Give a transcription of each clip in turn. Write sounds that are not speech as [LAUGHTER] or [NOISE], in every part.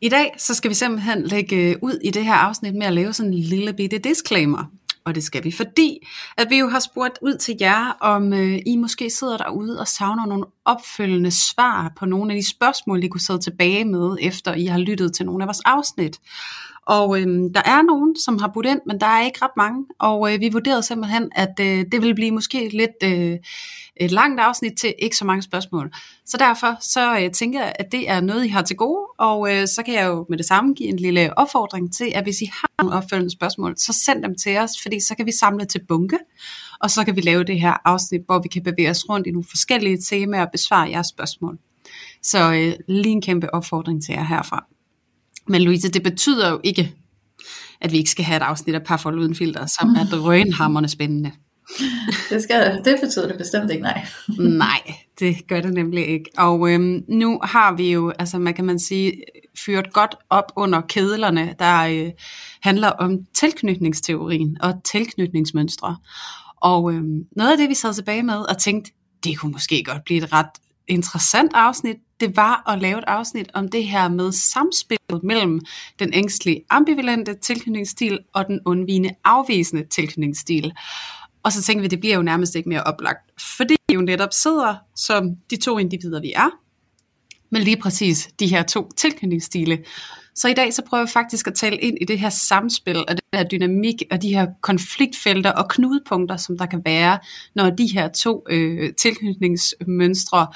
I dag så skal vi simpelthen lægge øh, ud i det her afsnit med at lave sådan en lille bitte disclaimer. Og det skal vi, fordi at vi jo har spurgt ud til jer, om øh, I måske sidder derude og savner nogle opfølgende svar på nogle af de spørgsmål, I kunne sidde tilbage med, efter I har lyttet til nogle af vores afsnit. Og øh, der er nogen, som har budt ind, men der er ikke ret mange. Og øh, vi vurderede simpelthen, at øh, det ville blive måske lidt øh, et langt afsnit til ikke så mange spørgsmål. Så derfor så øh, tænker jeg, at det er noget, I har til gode. Og øh, så kan jeg jo med det samme give en lille opfordring til, at hvis I har nogle opfølgende spørgsmål, så send dem til os, fordi så kan vi samle til bunke. Og så kan vi lave det her afsnit, hvor vi kan bevæge os rundt i nogle forskellige temaer og besvare jeres spørgsmål. Så øh, lige en kæmpe opfordring til jer herfra. Men Louise, det betyder jo ikke, at vi ikke skal have et afsnit af Parforhold Uden Filter, som er [LAUGHS] drønhammerne spændende. Det, skal, det betyder det bestemt ikke, nej. [LAUGHS] nej, det gør det nemlig ikke. Og øhm, nu har vi jo, altså man kan man sige, fyret godt op under kedlerne, der øh, handler om tilknytningsteorien og tilknytningsmønstre. Og øhm, noget af det, vi sad tilbage med og tænkte, det kunne måske godt blive et ret interessant afsnit, det var at lave et afsnit om det her med samspillet mellem den ængstlige ambivalente tilknytningsstil og den undvigende afvisende tilknytningsstil. Og så tænker vi, det bliver jo nærmest ikke mere oplagt, fordi vi jo netop sidder som de to individer, vi er, med lige præcis de her to tilknytningsstile. Så i dag så prøver jeg faktisk at tale ind i det her samspil og den her dynamik og de her konfliktfelter og knudepunkter, som der kan være, når de her to øh, tilknytningsmønstre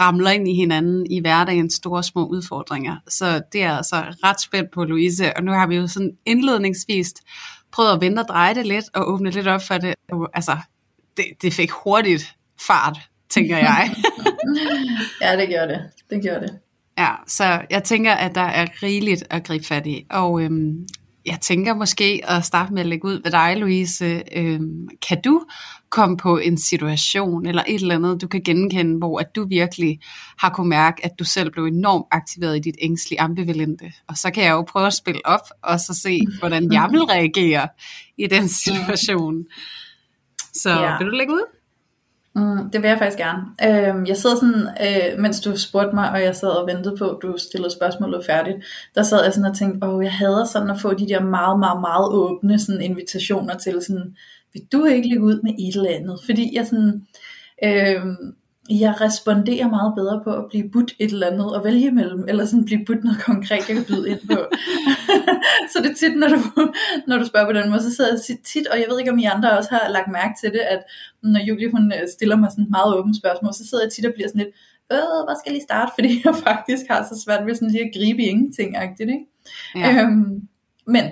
ramler ind i hinanden i hverdagens store små udfordringer. Så det er altså ret spændt på, Louise. Og nu har vi jo sådan indledningsvist prøvet at vente og dreje det lidt og åbne lidt op for det. Altså, det, det fik hurtigt fart, tænker jeg. [LAUGHS] ja, det gjorde det. Det gjorde det. Ja, så jeg tænker, at der er rigeligt at gribe fat i. Og øhm, jeg tænker måske at starte med at lægge ud ved dig, Louise. Øhm, kan du komme på en situation eller et eller andet, du kan genkende, hvor at du virkelig har kunne mærke, at du selv blev enormt aktiveret i dit ængstlige ambivalente? Og så kan jeg jo prøve at spille op, og så se, hvordan jeg vil reagere i den situation. Så ja. vil du lægge ud? Mm, det vil jeg faktisk gerne. Øh, jeg sidder sådan, øh, mens du spurgte mig, og jeg sad og ventede på, at du stillede spørgsmålet færdigt, der sad jeg sådan og tænkte, åh, jeg hader sådan at få de der meget, meget, meget åbne sådan invitationer til sådan, vil du ikke lige ud med et eller andet? Fordi jeg sådan, øh, jeg responderer meget bedre på at blive budt et eller andet og vælge mellem, eller sådan blive budt noget konkret, jeg kan byde ind på. [LAUGHS] så det er tit, når du, når du spørger på den måde, så sidder jeg tit, og jeg ved ikke, om I andre også har lagt mærke til det, at når Julie hun øh, stiller mig sådan meget åbent spørgsmål, så sidder jeg tit og bliver sådan lidt, øh, hvad skal jeg lige starte, [LAUGHS] fordi jeg faktisk har så svært ved sådan lige at gribe i ingenting, ikke? Ja. Øhm, men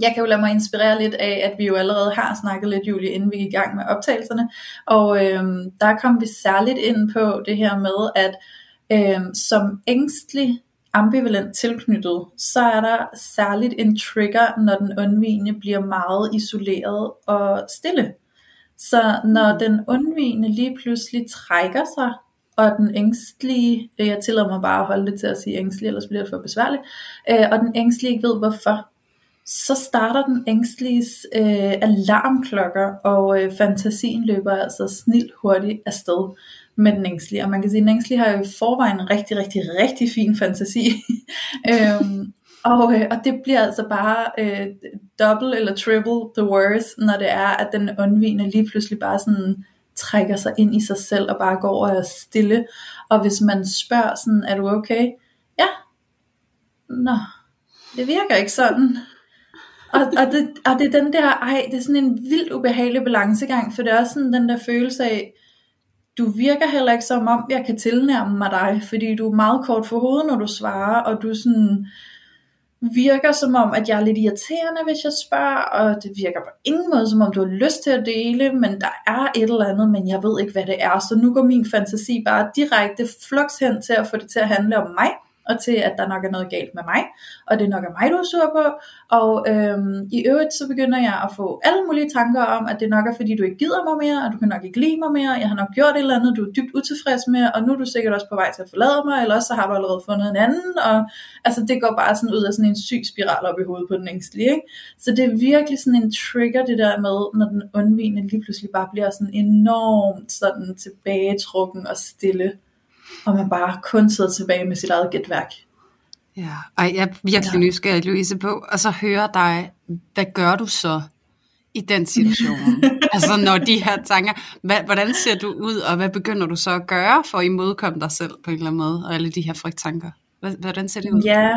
jeg kan jo lade mig inspirere lidt af, at vi jo allerede har snakket lidt, Julie, inden vi gik i gang med optagelserne. Og øhm, der kom vi særligt ind på det her med, at øhm, som ængstelig ambivalent tilknyttet, så er der særligt en trigger, når den undvigende bliver meget isoleret og stille. Så når den undvigende lige pludselig trækker sig, og den ængstlige, jeg tillader mig bare at holde det til at sige ængstelig, ellers bliver det for besværligt, øh, og den ængstlige ikke ved hvorfor, så starter den ængstlige øh, alarmklokker, og øh, fantasien løber altså snilt hurtigt afsted med den ængstlige. Og man kan sige, at den ængstlige har jo i forvejen en rigtig, rigtig, rigtig fin fantasi. [LAUGHS] øhm, og, øh, og det bliver altså bare øh, double eller triple the worst, når det er, at den undvigende lige pludselig bare sådan trækker sig ind i sig selv og bare går og er stille. Og hvis man spørger sådan, er du okay? Ja. Nå, det virker ikke sådan og, og, det, og det er den der, ej, det er sådan en vildt ubehagelig balancegang, for det er også sådan den der følelse af, du virker heller ikke som om, jeg kan tilnærme mig dig, fordi du er meget kort for hovedet, når du svarer, og du sådan virker som om, at jeg er lidt irriterende, hvis jeg spørger, og det virker på ingen måde, som om du har lyst til at dele, men der er et eller andet, men jeg ved ikke, hvad det er, så nu går min fantasi bare direkte flux hen til at få det til at handle om mig, og til at der nok er noget galt med mig, og det nok er mig, du er sur på, og øhm, i øvrigt så begynder jeg at få alle mulige tanker om, at det nok er fordi, du ikke gider mig mere, og du kan nok ikke lide mig mere, jeg har nok gjort et eller andet, du er dybt utilfreds med, og nu er du sikkert også på vej til at forlade mig, eller også så har du allerede fundet en anden, og altså det går bare sådan ud af sådan en syg spiral op i hovedet på den ængstlige, ikke? Så det er virkelig sådan en trigger, det der med, når den undvigende lige pludselig bare bliver sådan enormt sådan tilbagetrukken og stille, og man bare kun sidder tilbage med sit eget gætværk. Ja, Ej, jeg er virkelig ja. nysgerrig, Louise, på, og så høre dig, hvad gør du så i den situation? [LAUGHS] altså når de her tanker, hvad, hvordan ser du ud, og hvad begynder du så at gøre for at imødekomme dig selv på en eller anden måde, og alle de her frygttanker? Hvordan ser det ud? Ja,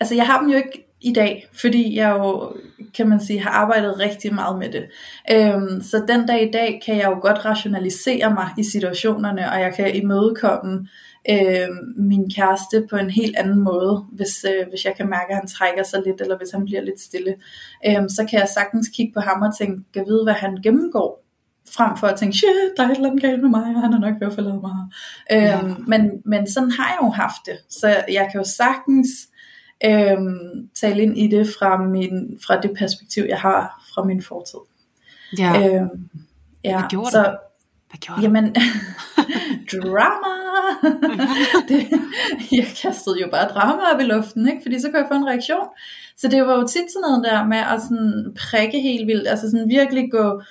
altså jeg har dem jo ikke i dag, fordi jeg jo, kan man sige, har arbejdet rigtig meget med det. Øhm, så den dag i dag kan jeg jo godt rationalisere mig i situationerne, og jeg kan imødekomme øh, min kæreste på en helt anden måde, hvis, øh, hvis jeg kan mærke, at han trækker sig lidt, eller hvis han bliver lidt stille. Øh, så kan jeg sagtens kigge på ham og tænke, kan vide, hvad han gennemgår, frem for at tænke, shit, der er et eller andet galt med mig, og han er nok ved at forlade mig. Øh, ja. men, men sådan har jeg jo haft det, så jeg kan jo sagtens øhm, tale ind i det fra, min, fra det perspektiv, jeg har fra min fortid. Ja. Øhm, ja. Hvad gjorde så, du? Hvad gjorde Jamen, [LAUGHS] drama! [LAUGHS] det, jeg kastede jo bare drama op i luften, ikke? fordi så kunne jeg få en reaktion. Så det var jo tit sådan noget der med at sådan prikke helt vildt, altså sådan virkelig gå,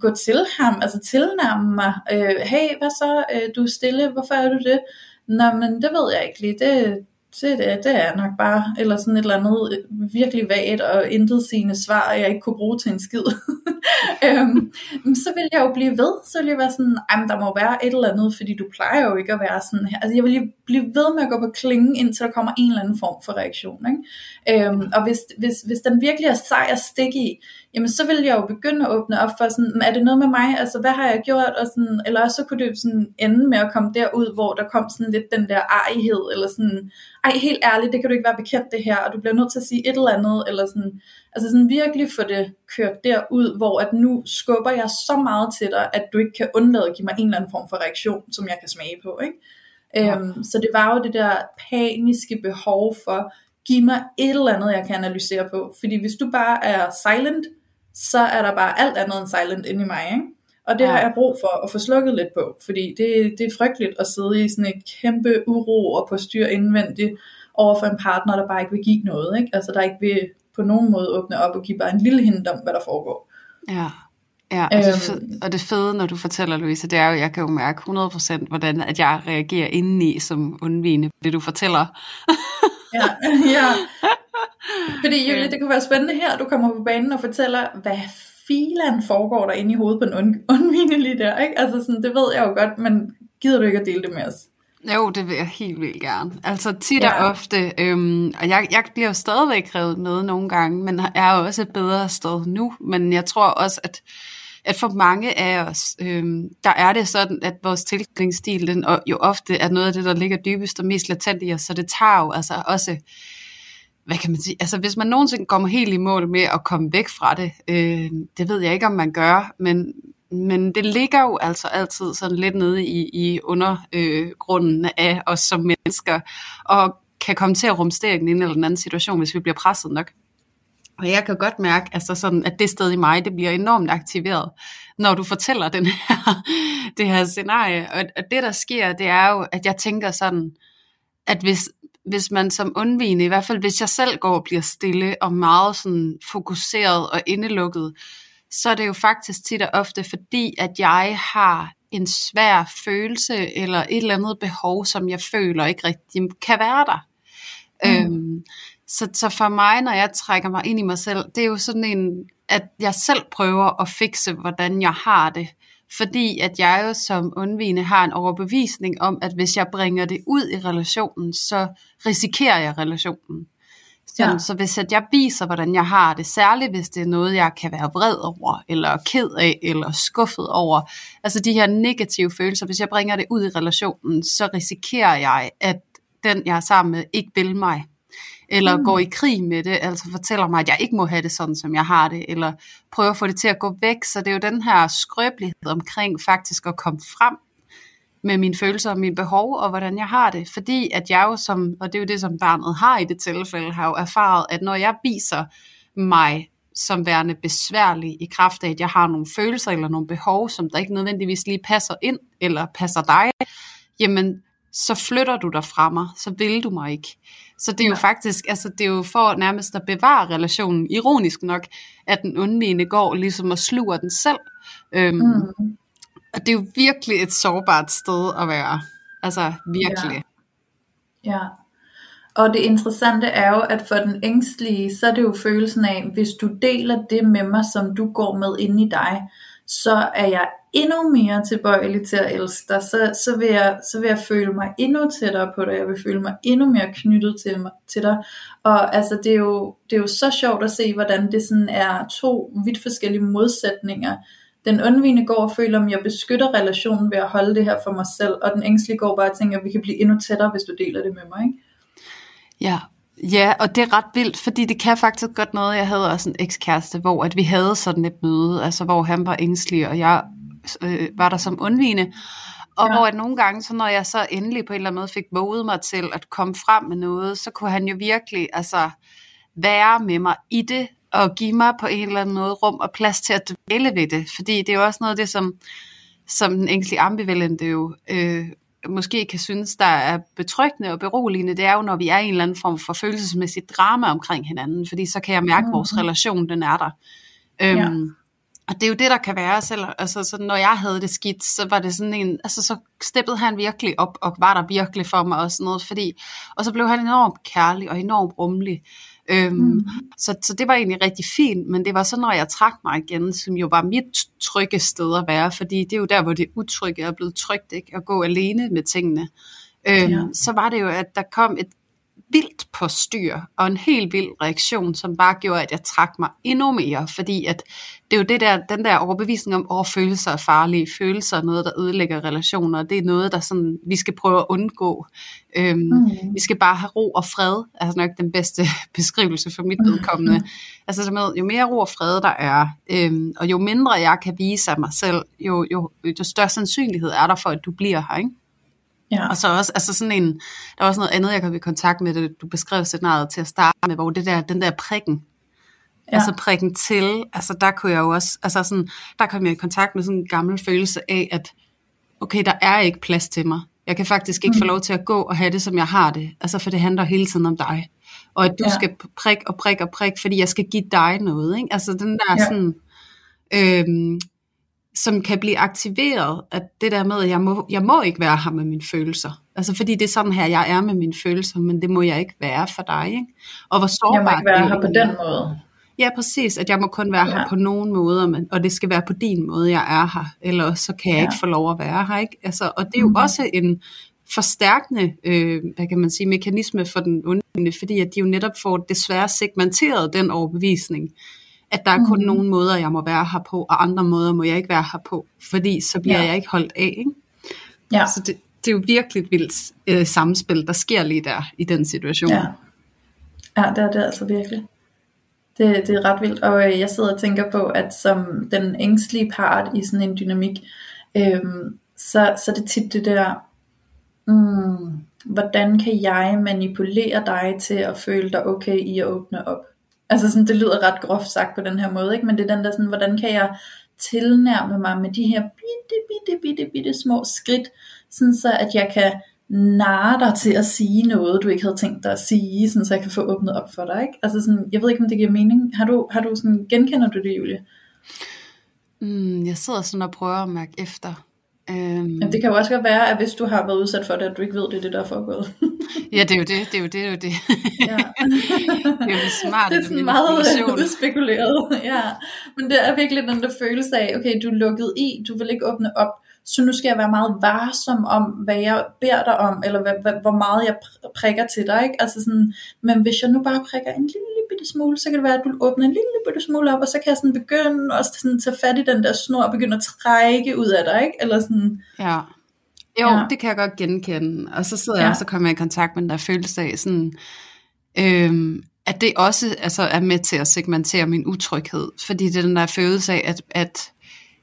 gå til ham, altså tilnærme mig. Øh, hey, hvad så? Øh, du er stille, hvorfor er du det? Nå, men det ved jeg ikke lige. Det, det, det, det er nok bare, eller sådan et eller andet øh, virkelig vagt og intet sine svar, jeg ikke kunne bruge til en skid. [LAUGHS] øhm, så vil jeg jo blive ved, så vil jeg være sådan, der må være et eller andet, fordi du plejer jo ikke at være sådan her. Altså jeg vil blive ved med at gå på klingen, indtil der kommer en eller anden form for reaktion. Ikke? Øhm, og hvis, hvis, hvis den virkelig er sej at stikke i, jamen så vil jeg jo begynde at åbne op for sådan, er det noget med mig, altså hvad har jeg gjort, og sådan, eller også så kunne det sådan ende med at komme derud, hvor der kom sådan lidt den der ejhed, eller sådan, ej helt ærligt, det kan du ikke være bekendt det her, og du bliver nødt til at sige et eller andet, eller sådan, altså sådan virkelig få det kørt derud, hvor at nu skubber jeg så meget til dig, at du ikke kan undlade at give mig en eller anden form for reaktion, som jeg kan smage på, ikke? Ja. Øhm, så det var jo det der paniske behov for, giv mig et eller andet, jeg kan analysere på, fordi hvis du bare er silent, så er der bare alt andet end silent inde i mig, ikke? Og det ja. har jeg brug for at få slukket lidt på, fordi det, det er frygteligt at sidde i sådan et kæmpe uro og på styr indvendigt over for en partner, der bare ikke vil give noget, ikke? Altså der ikke vil på nogen måde åbne op og give bare en lille hint om, hvad der foregår. Ja, ja og, det fede, øhm. og det fede, når du fortæller, Louise, det er jo, jeg kan jo mærke 100% hvordan at jeg reagerer indeni som undvigende, det du fortæller. [LAUGHS] ja, [LAUGHS] ja. Fordi Julie, det kunne være spændende her, du kommer på banen og fortæller, hvad filan foregår der inde i hovedet på en [LAUGHS] undvigende lige der, ikke? Altså sådan, det ved jeg jo godt, men gider du ikke at dele det med os? Jo, det vil jeg helt vildt gerne. Altså tit og ja. ofte, øhm, og jeg, jeg bliver jo stadigvæk revet med nogle gange, men jeg er også et bedre sted nu. Men jeg tror også, at, at for mange af os, øhm, der er det sådan, at vores tilknytningsstil den jo ofte er noget af det, der ligger dybest og mest latent i os, så det tager jo altså også hvad kan man sige, altså hvis man nogensinde kommer helt i mål med at komme væk fra det, øh, det ved jeg ikke, om man gør, men, men det ligger jo altså altid sådan lidt nede i, i undergrunden øh, af os som mennesker, og kan komme til at rumstere i en eller anden situation, hvis vi bliver presset nok. Og jeg kan godt mærke, altså sådan, at det sted i mig, det bliver enormt aktiveret, når du fortæller den her, [LAUGHS] det her scenarie. Og, og det, der sker, det er jo, at jeg tænker sådan, at hvis, hvis man som undvigende, i hvert fald hvis jeg selv går og bliver stille og meget sådan fokuseret og indelukket, så er det jo faktisk tit og ofte fordi, at jeg har en svær følelse eller et eller andet behov, som jeg føler ikke rigtig kan være der. Mm. Øhm, så, så for mig, når jeg trækker mig ind i mig selv, det er jo sådan en, at jeg selv prøver at fikse, hvordan jeg har det. Fordi at jeg jo som undvigende har en overbevisning om, at hvis jeg bringer det ud i relationen, så risikerer jeg relationen. Sådan, ja. Så hvis at jeg viser, hvordan jeg har det, særligt hvis det er noget, jeg kan være vred over, eller ked af, eller skuffet over, altså de her negative følelser, hvis jeg bringer det ud i relationen, så risikerer jeg, at den, jeg er sammen med, ikke vil mig eller mm. går i krig med det, altså fortæller mig, at jeg ikke må have det sådan, som jeg har det, eller prøver at få det til at gå væk. Så det er jo den her skrøbelighed omkring faktisk at komme frem med mine følelser og mine behov, og hvordan jeg har det. Fordi at jeg jo som, og det er jo det, som barnet har i det tilfælde, har jo erfaret, at når jeg viser mig som værende besværlig i kraft af, at jeg har nogle følelser eller nogle behov, som der ikke nødvendigvis lige passer ind, eller passer dig, jamen så flytter du dig fra mig, så vil du mig ikke. Så det er jo ja. faktisk, altså det er jo for nærmest at bevare relationen, ironisk nok, at den undvigende går ligesom og sluger den selv. Øhm, mm. Og det er jo virkelig et sårbart sted at være. Altså virkelig. Ja. ja. Og det interessante er jo, at for den ængstlige, så er det jo følelsen af, hvis du deler det med mig, som du går med inde i dig, så er jeg endnu mere tilbøjelig til at elske dig, så, så, vil jeg, så vil jeg føle mig endnu tættere på dig, jeg vil føle mig endnu mere knyttet til, mig, til dig, og altså det er, jo, det er jo så sjovt at se, hvordan det sådan er to vidt forskellige modsætninger, den undvigende går og føler, om jeg beskytter relationen ved at holde det her for mig selv, og den ængstlige går bare og tænker, at vi kan blive endnu tættere, hvis du deler det med mig, ikke? Ja, Ja, og det er ret vildt, fordi det kan faktisk godt noget. Jeg havde også en ekskæreste, hvor at vi havde sådan et møde, altså hvor han var ængstelig, og jeg øh, var der som undvigende. Og ja. hvor at nogle gange, så når jeg så endelig på en eller anden måde fik våget mig til at komme frem med noget, så kunne han jo virkelig altså, være med mig i det, og give mig på en eller anden måde rum og plads til at dvæle ved det. Fordi det er jo også noget af det, som, som den ængstlige ambivalente jo øh, måske kan synes, der er betryggende og beroligende, det er jo, når vi er i en eller anden form for følelsesmæssigt drama omkring hinanden, fordi så kan jeg mærke, at vores mm. relation, den er der. Øhm, ja. Og det er jo det, der kan være, selv, altså, så når jeg havde det skidt, så var det sådan en, altså så steppede han virkelig op, og var der virkelig for mig og sådan noget, fordi, og så blev han enormt kærlig og enormt rummelig. Øhm, mm. så, så det var egentlig rigtig fint, men det var så, når jeg trak mig igen, som jo var mit trygge sted at være, fordi det er jo der, hvor det utrygge er blevet trygt, ikke? at gå alene med tingene. Øhm, ja. Så var det jo, at der kom et vildt på styr, og en helt vild reaktion, som bare gjorde, at jeg trak mig endnu mere, fordi at det er jo det der, den der overbevisning om, at følelser er farlige, følelser er noget, der ødelægger relationer, det er noget, der sådan, vi skal prøve at undgå. Øhm, mm. Vi skal bare have ro og fred, altså nok den bedste [LAUGHS] beskrivelse for mit vedkommende. Mm. [LAUGHS] Altså med, jo mere ro og fred der er, øhm, og jo mindre jeg kan vise af mig selv, jo, jo, jo større sandsynlighed er der for, at du bliver her, ikke? Ja. Og så også, altså sådan en, der er også noget andet, jeg kan i kontakt med, det du beskrev scenariet til at starte med, hvor det der, den der prikken, ja. altså prikken til, altså der kunne jeg jo også, altså sådan, der kom jeg i kontakt med sådan en gammel følelse af, at okay, der er ikke plads til mig. Jeg kan faktisk ikke mm. få lov til at gå og have det, som jeg har det, altså for det handler hele tiden om dig. Og at du ja. skal prik og prik og prik, fordi jeg skal give dig noget, ikke? Altså den der ja. sådan, øhm, som kan blive aktiveret, at det der med, at jeg må, jeg må ikke være her med mine følelser. Altså fordi det er sådan her, jeg er med mine følelser, men det må jeg ikke være for dig. Ikke? Og hvor sårbart jeg må ikke være her på den måde. Ja, præcis, at jeg må kun være ja. her på nogen måder, men, og det skal være på din måde, jeg er her, eller så kan jeg ja. ikke få lov at være her. Ikke? Altså, og det er jo mm. også en forstærkende øh, hvad kan man sige, mekanisme for den onde, fordi at de jo netop får desværre segmenteret den overbevisning, at der er kun mm. nogle måder, jeg må være her på, og andre måder må jeg ikke være her på, fordi så bliver ja. jeg ikke holdt af. Ikke? Ja. Så det, det er jo virkelig et vildt øh, samspil, der sker lige der i den situation. Ja, ja det er det altså virkelig. Det, det er ret vildt, og øh, jeg sidder og tænker på, at som den ængstlige part i sådan en dynamik, øh, så, så det tit det der, mm, hvordan kan jeg manipulere dig til at føle dig okay i at åbne op? Altså sådan, det lyder ret groft sagt på den her måde, ikke? men det er den der sådan, hvordan kan jeg tilnærme mig med de her bitte, bitte, bitte, bitte små skridt, sådan så at jeg kan narre dig til at sige noget, du ikke havde tænkt dig at sige, sådan så jeg kan få åbnet op for dig. Ikke? Altså sådan, jeg ved ikke, om det giver mening. Har du, har du sådan, genkender du det, Julie? Mm, jeg sidder sådan og prøver at mærke efter. Men det kan jo også godt være, at hvis du har været udsat for det, at du ikke ved, det er det, der er foregået. ja, det er jo det, det er jo det, det er jo det. ja. [LAUGHS] det er jo det smarte. Det er sådan meget udspekuleret, ja. Men det er virkelig den der følelse af, okay, du er lukket i, du vil ikke åbne op, så nu skal jeg være meget varsom om, hvad jeg beder dig om, eller hvad, hvad, hvor meget jeg prikker til dig. Ikke? Altså sådan, men hvis jeg nu bare prikker en lille bitte smule, så kan det være, at du åbner en lille bitte smule op, og så kan jeg sådan begynde at sådan tage fat i den der snor, og begynde at trække ud af dig. Ikke? Eller sådan, ja. Jo, ja. det kan jeg godt genkende. Og så sidder ja. jeg også og kommer i kontakt med den der følelse af sådan, øhm, at det også altså, er med til at segmentere min utryghed. Fordi det er den der følelse af, at, at,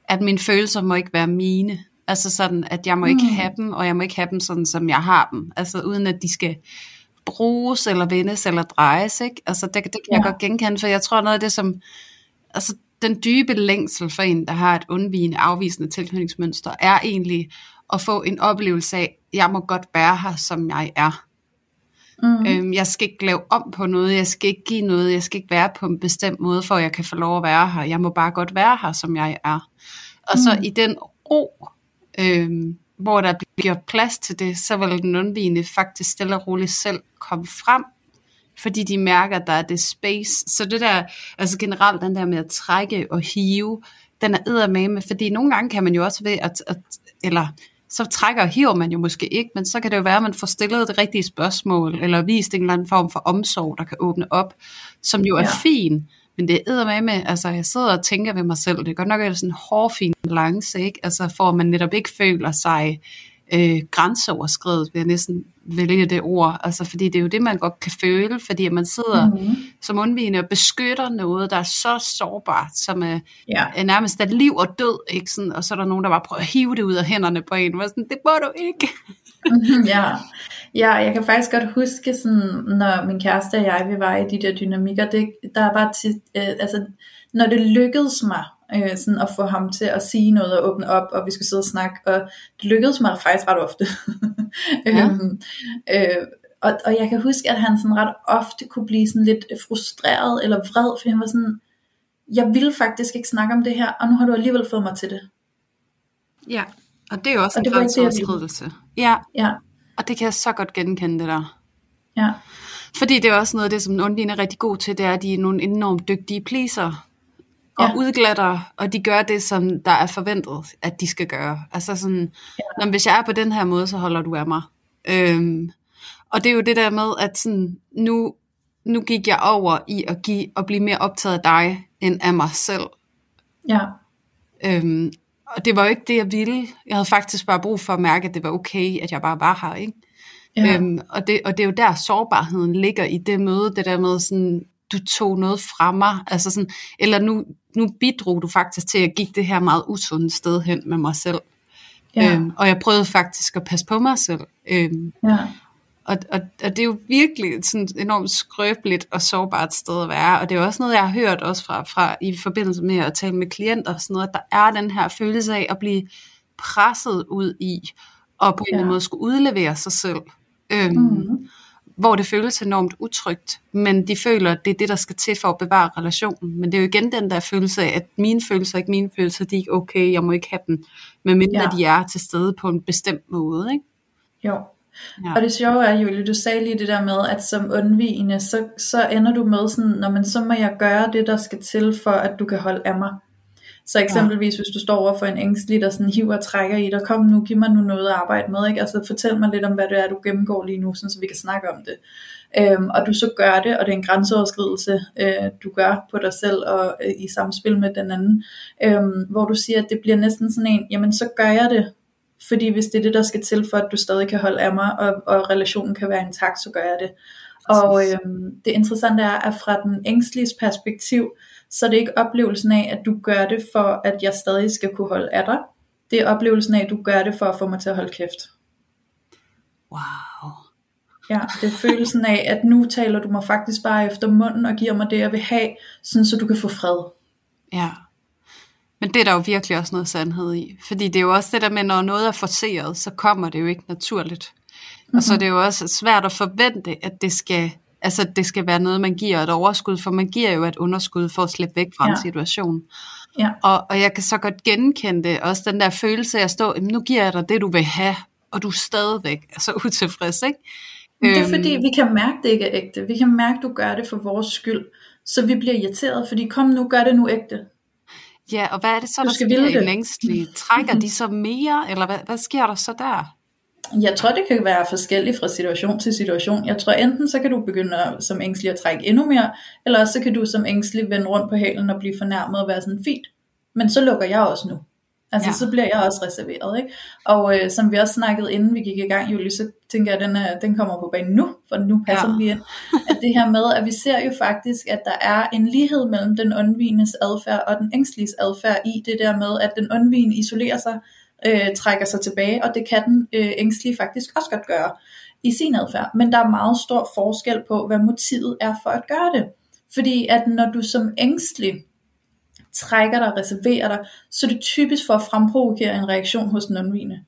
at mine følelser må ikke være mine. Altså sådan, at jeg må ikke have dem, og jeg må ikke have dem sådan, som jeg har dem. Altså uden at de skal bruges, eller vendes, eller drejes, ikke? Altså det, det kan jeg Ja. godt genkende, for jeg tror noget af det, som... Altså den dybe længsel for en, der har et undvigende, afvisende tilknytningsmønster, er egentlig at få en oplevelse af, jeg må godt være her, som jeg er. Mm. Øhm, jeg skal ikke lave om på noget, jeg skal ikke give noget, jeg skal ikke være på en bestemt måde, for jeg kan få lov at være her. Jeg må bare godt være her, som jeg er. Og så Mm. i den ro, øhm, hvor der bliver gjort plads til det, så vil den undvigende faktisk stille og roligt selv komme frem, fordi de mærker, at der er det space. Så det der, altså generelt den der med at trække og hive, den er eddermame, fordi nogle gange kan man jo også ved at, at eller så trækker og hiver man jo måske ikke, men så kan det jo være, at man får stillet det rigtige spørgsmål, eller vist en eller anden form for omsorg, der kan åbne op, som jo er Ja. fin, men det er med med, altså jeg sidder og tænker ved mig selv, det er godt nok er det sådan en hårfin balance, ikke? Altså for at man netop ikke føler sig øh, grænseoverskredet, vil jeg næsten vælge det ord, altså fordi det er jo det, man godt kan føle, fordi at man sidder Mhm. som undvigende og beskytter noget, der er så sårbart, som er, Ja. er nærmest er liv og død, ikke? Sådan, og så er der nogen, der bare prøver at hive det ud af hænderne på en, og sådan, det må du ikke. Mhm, ja. ja, jeg kan faktisk godt huske, sådan, når min kæreste og jeg, vi var i de der dynamikker, det, der var tit, øh, altså, når det lykkedes mig, øh, sådan at få ham til at sige noget og åbne op, og vi skulle sidde og snakke, og det lykkedes mig faktisk ret ofte. [LAUGHS] Ja. øhm, øh, og, og jeg kan huske, at han sådan ret ofte kunne blive sådan lidt frustreret eller vred, fordi han var sådan, jeg ville faktisk ikke snakke om det her, og nu har du alligevel fået mig til det. Ja, og det er jo også Og en grænseoverskridelse. Ja, Ja, og det kan jeg så godt genkende det der. ja, Fordi det er også noget af det, som Undvin er rigtig god til, det er, at de er nogle enormt dygtige pleaser og Ja. udglatter, og de gør det, som der er forventet, at de skal gøre. Altså sådan, ja. hvis jeg er på den her måde, så holder du af mig. Øhm, og det er jo det der med, at sådan, nu, nu gik jeg over i at, give, at blive mere optaget af dig, end af mig selv. ja, Øhm, og det var jo ikke det, jeg ville. Jeg havde faktisk bare brug for at mærke, at det var okay, at jeg bare var her. Ikke? ja, Øhm, og, det, og det er jo der sårbarheden ligger i det møde, det der med sådan, du tog noget fra mig, altså sådan, eller nu, nu bidrog du faktisk til, at jeg gik det her meget usunde sted hen med mig selv. ja, Øhm, og jeg prøvede faktisk at passe på mig selv. Øhm, ja, og, og, og det er jo virkelig sådan enormt skrøbeligt og sårbart sted at være, og det er jo også noget, jeg har hørt også fra, fra i forbindelse med at tale med klienter, og sådan noget, at der er den her følelse af at blive presset ud i, og på en eller anden måde skulle udlevere sig selv. Øhm, Mhm. hvor det føles enormt utrygt, men de føler, at det er det, der skal til for at bevare relationen. Men det er jo igen den der følelse af, at mine følelser er ikke mine følelser, de er ikke okay, jeg må ikke have dem, medmindre ja. de er til stede på en bestemt måde. Ikke? jo. Ja. Og det sjove er, Julie, du sagde lige det der med, at som undvigende, så, så ender du med sådan, når man så må jeg gøre det, der skal til, for at du kan holde af mig. Så eksempelvis, hvis du står over for en ængstelig, der sådan hiver og trækker i dig, kom nu, giv mig nu noget at arbejde med, ikke? Altså fortæl mig lidt om, hvad det er, du gennemgår lige nu, sådan, så vi kan snakke om det. Øhm, og du så gør det, og det er en grænseoverskridelse, øh, du gør på dig selv og øh, i samspil med den anden, øhm, hvor du siger, at det bliver næsten sådan en, jamen så gør jeg det, fordi hvis det er det, der skal til for, at du stadig kan holde af mig, og, og relationen kan være intakt, så gør jeg det. Og øhm, det interessante er, at fra den ængstliges perspektiv, så er det ikke oplevelsen af, at du gør det for, at jeg stadig skal kunne holde af dig. Det er oplevelsen af, at du gør det for at få mig til at holde kæft. Wow. Ja, det er følelsen af, at nu taler du mig faktisk bare efter munden og giver mig det, jeg vil have, sådan så du kan få fred. Ja. Men det er der jo virkelig også noget sandhed i. Fordi det er jo også det der med, når noget er forceret, så kommer det jo ikke naturligt. Mm-hmm. Og så er det jo også svært at forvente, at det skal, altså, det skal være noget, man giver et overskud, for man giver jo et underskud for at slippe væk fra ja. En situation. Ja. Og, og jeg kan så godt genkende det, også den der følelse af at stå, "Jamen, nu giver jeg dig det, du vil have, og du er stadigvæk er [LAUGHS] så utilfreds, ikke? Det er Øhm, fordi, vi kan mærke, det ikke er ægte. Vi kan mærke, du gør det for vores skyld. Så vi bliver irriteret, fordi kom nu, gør det nu ægte. Ja, og hvad er det så, Du der skal sker ville i det. den ængstlige? Trækker de så mere, eller hvad, hvad sker der så der? Jeg tror, det kan være forskelligt fra situation til situation. Jeg tror enten, så kan du begynde at, som ængstelig at trække endnu mere, eller også så kan du som ængstelig vende rundt på hælen og blive fornærmet og være sådan, fint, men så lukker jeg også nu. Altså, Ja. så bliver jeg også reserveret, ikke? Og øh, som vi også snakkede, inden vi gik i gang, Julie, så tænker jeg, at den, er, den kommer på banen nu, for nu passer Ja. den lige ind. At det her med, at vi ser jo faktisk, at der er en lighed mellem den undvigendes adfærd og den ængstliges adfærd i det der med, at den undvigende isolerer sig øh, trækker sig tilbage, og det kan den øh, ængstlige faktisk også godt gøre i sin adfærd. Men der er meget stor forskel på, hvad motivet er for at gøre det. Fordi at når du som ængstelig trækker dig, reserverer dig, så er det typisk for at fremprovokere en reaktion hos den undvigende.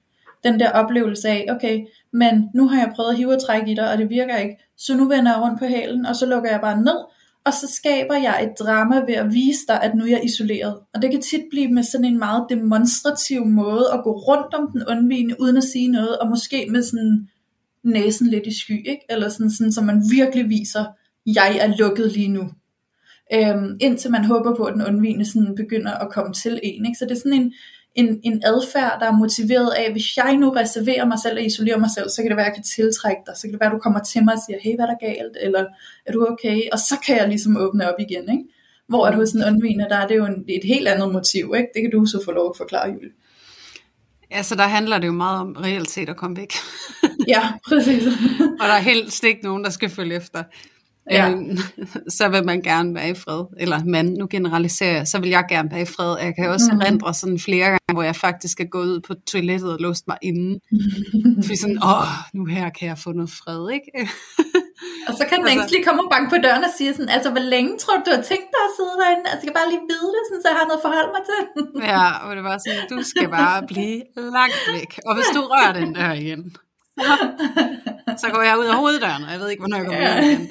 Den der oplevelse af, okay, men nu har jeg prøvet at hive og trække i dig, og det virker ikke, så nu vender jeg rundt på hælen, og så lukker jeg bare ned, og så skaber jeg et drama ved at vise dig, at nu er jeg isoleret. Og det kan tit blive med sådan en meget demonstrativ måde at gå rundt om den undvigende, uden at sige noget, og måske med sådan næsen lidt i sky, ikke? eller sådan, sådan, så man virkelig viser, jeg er lukket lige nu. Øhm, indtil man håber på, at den undvigende sådan begynder at komme til en. Ikke? Så det er sådan en, en, en adfærd, der er motiveret af, hvis jeg nu reserverer mig selv og isolerer mig selv, så kan det være, at jeg kan tiltrække dig, så kan det være, at du kommer til mig og siger, hey, hvad er der galt, eller er du okay, og så kan jeg ligesom åbne op igen, ikke? Hvor at hos en undvigende, der er det jo en, et helt andet motiv, ikke? Det kan du så få lov at forklare, Julie. Ja, så der handler det jo meget om reelt set at komme væk. ja, præcis. [LAUGHS] og der er helst ikke nogen, der skal følge efter. Ja. Øhm, [LAUGHS] så vil man gerne være i fred. Eller man, nu generaliserer jeg, så vil jeg gerne være i fred. Jeg kan også mm. erindre sådan flere gange, hvor jeg faktisk er gået ud på toilettet og låst mig inde. [LAUGHS] Fordi sådan, åh, nu her kan jeg få noget fred, ikke? og så kan den altså, lige komme og banke på døren og sige sådan, altså hvor længe tror du, du har tænkt dig at sidde derinde? Altså jeg kan bare lige vide det, sådan, så jeg har noget at forholde mig til. [LAUGHS] ja, og det var sådan, du skal bare blive langt væk. Og hvis du rører den dør igen, så, så går jeg ud af hoveddøren, og jeg ved ikke, hvornår jeg kommer ja. ud igen.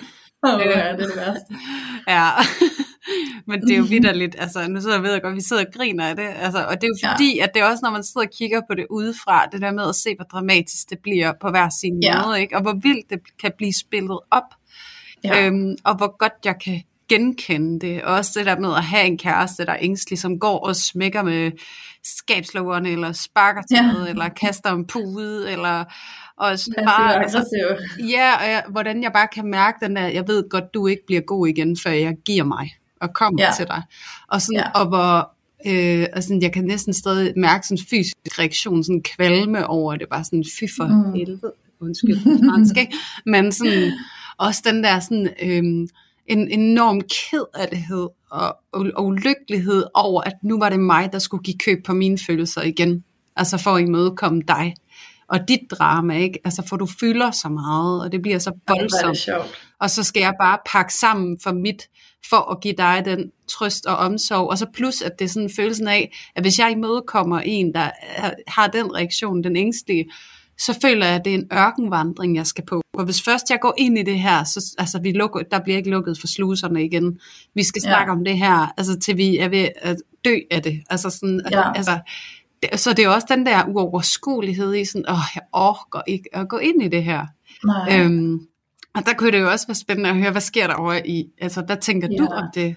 Oh, ja, det er det værste. [LAUGHS] ja, [LAUGHS] men det er jo vidderligt, altså nu sidder jeg ved at godt, vi sidder og griner af det, altså, og det er jo fordi, ja. at det er også, når man sidder og kigger på det udefra, det der med at se, hvor dramatisk det bliver på hver sin ja. måde, ikke? og hvor vildt det kan blive spillet op, ja. øhm, og hvor godt jeg kan genkende det, og også det der med at have en kæreste, der er ængstelig, som går og smækker med skabslågerne, eller sparker til ja. noget, eller kaster en pude, eller og sådan bare, altså, ja, og jeg, hvordan jeg bare kan mærke den der, jeg ved godt, du ikke bliver god igen, før jeg giver mig og kommer ja. til dig. Og, sådan, ja. og hvor øh, og sådan, jeg kan næsten stadig mærke sådan en fysisk reaktion, sådan kvalme over det, bare sådan, fy for mm. helvede, undskyld, fransk, ikke? Men sådan, også den der sådan, øh, en enorm kedærlighed og, og, og ulykkelighed over, at nu var det mig, der skulle give køb på mine følelser igen. Altså for at imødekomme dig og dit drama, ikke? Altså for du fylder så meget, og det bliver så voldsomt. Ja, og så skal jeg bare pakke sammen for mit, for at give dig den trøst og omsorg. Og så plus, at det er sådan følelsen af, at hvis jeg imødekommer en, der har den reaktion, den ængstlige, så føler jeg, at det er en ørkenvandring, jeg skal på. Og hvis først jeg går ind i det her, så altså, vi lukker, der bliver ikke lukket for sluserne igen. Vi skal snakke ja. om det her, altså, til vi er ved at dø af det. Altså, sådan, ja. altså, så det er også den der uoverskuelighed i sådan, åh, jeg orker ikke at gå ind i det her. Nej. Øhm, og der kunne det jo også være spændende at høre, hvad sker der over i, altså hvad tænker ja. du om det?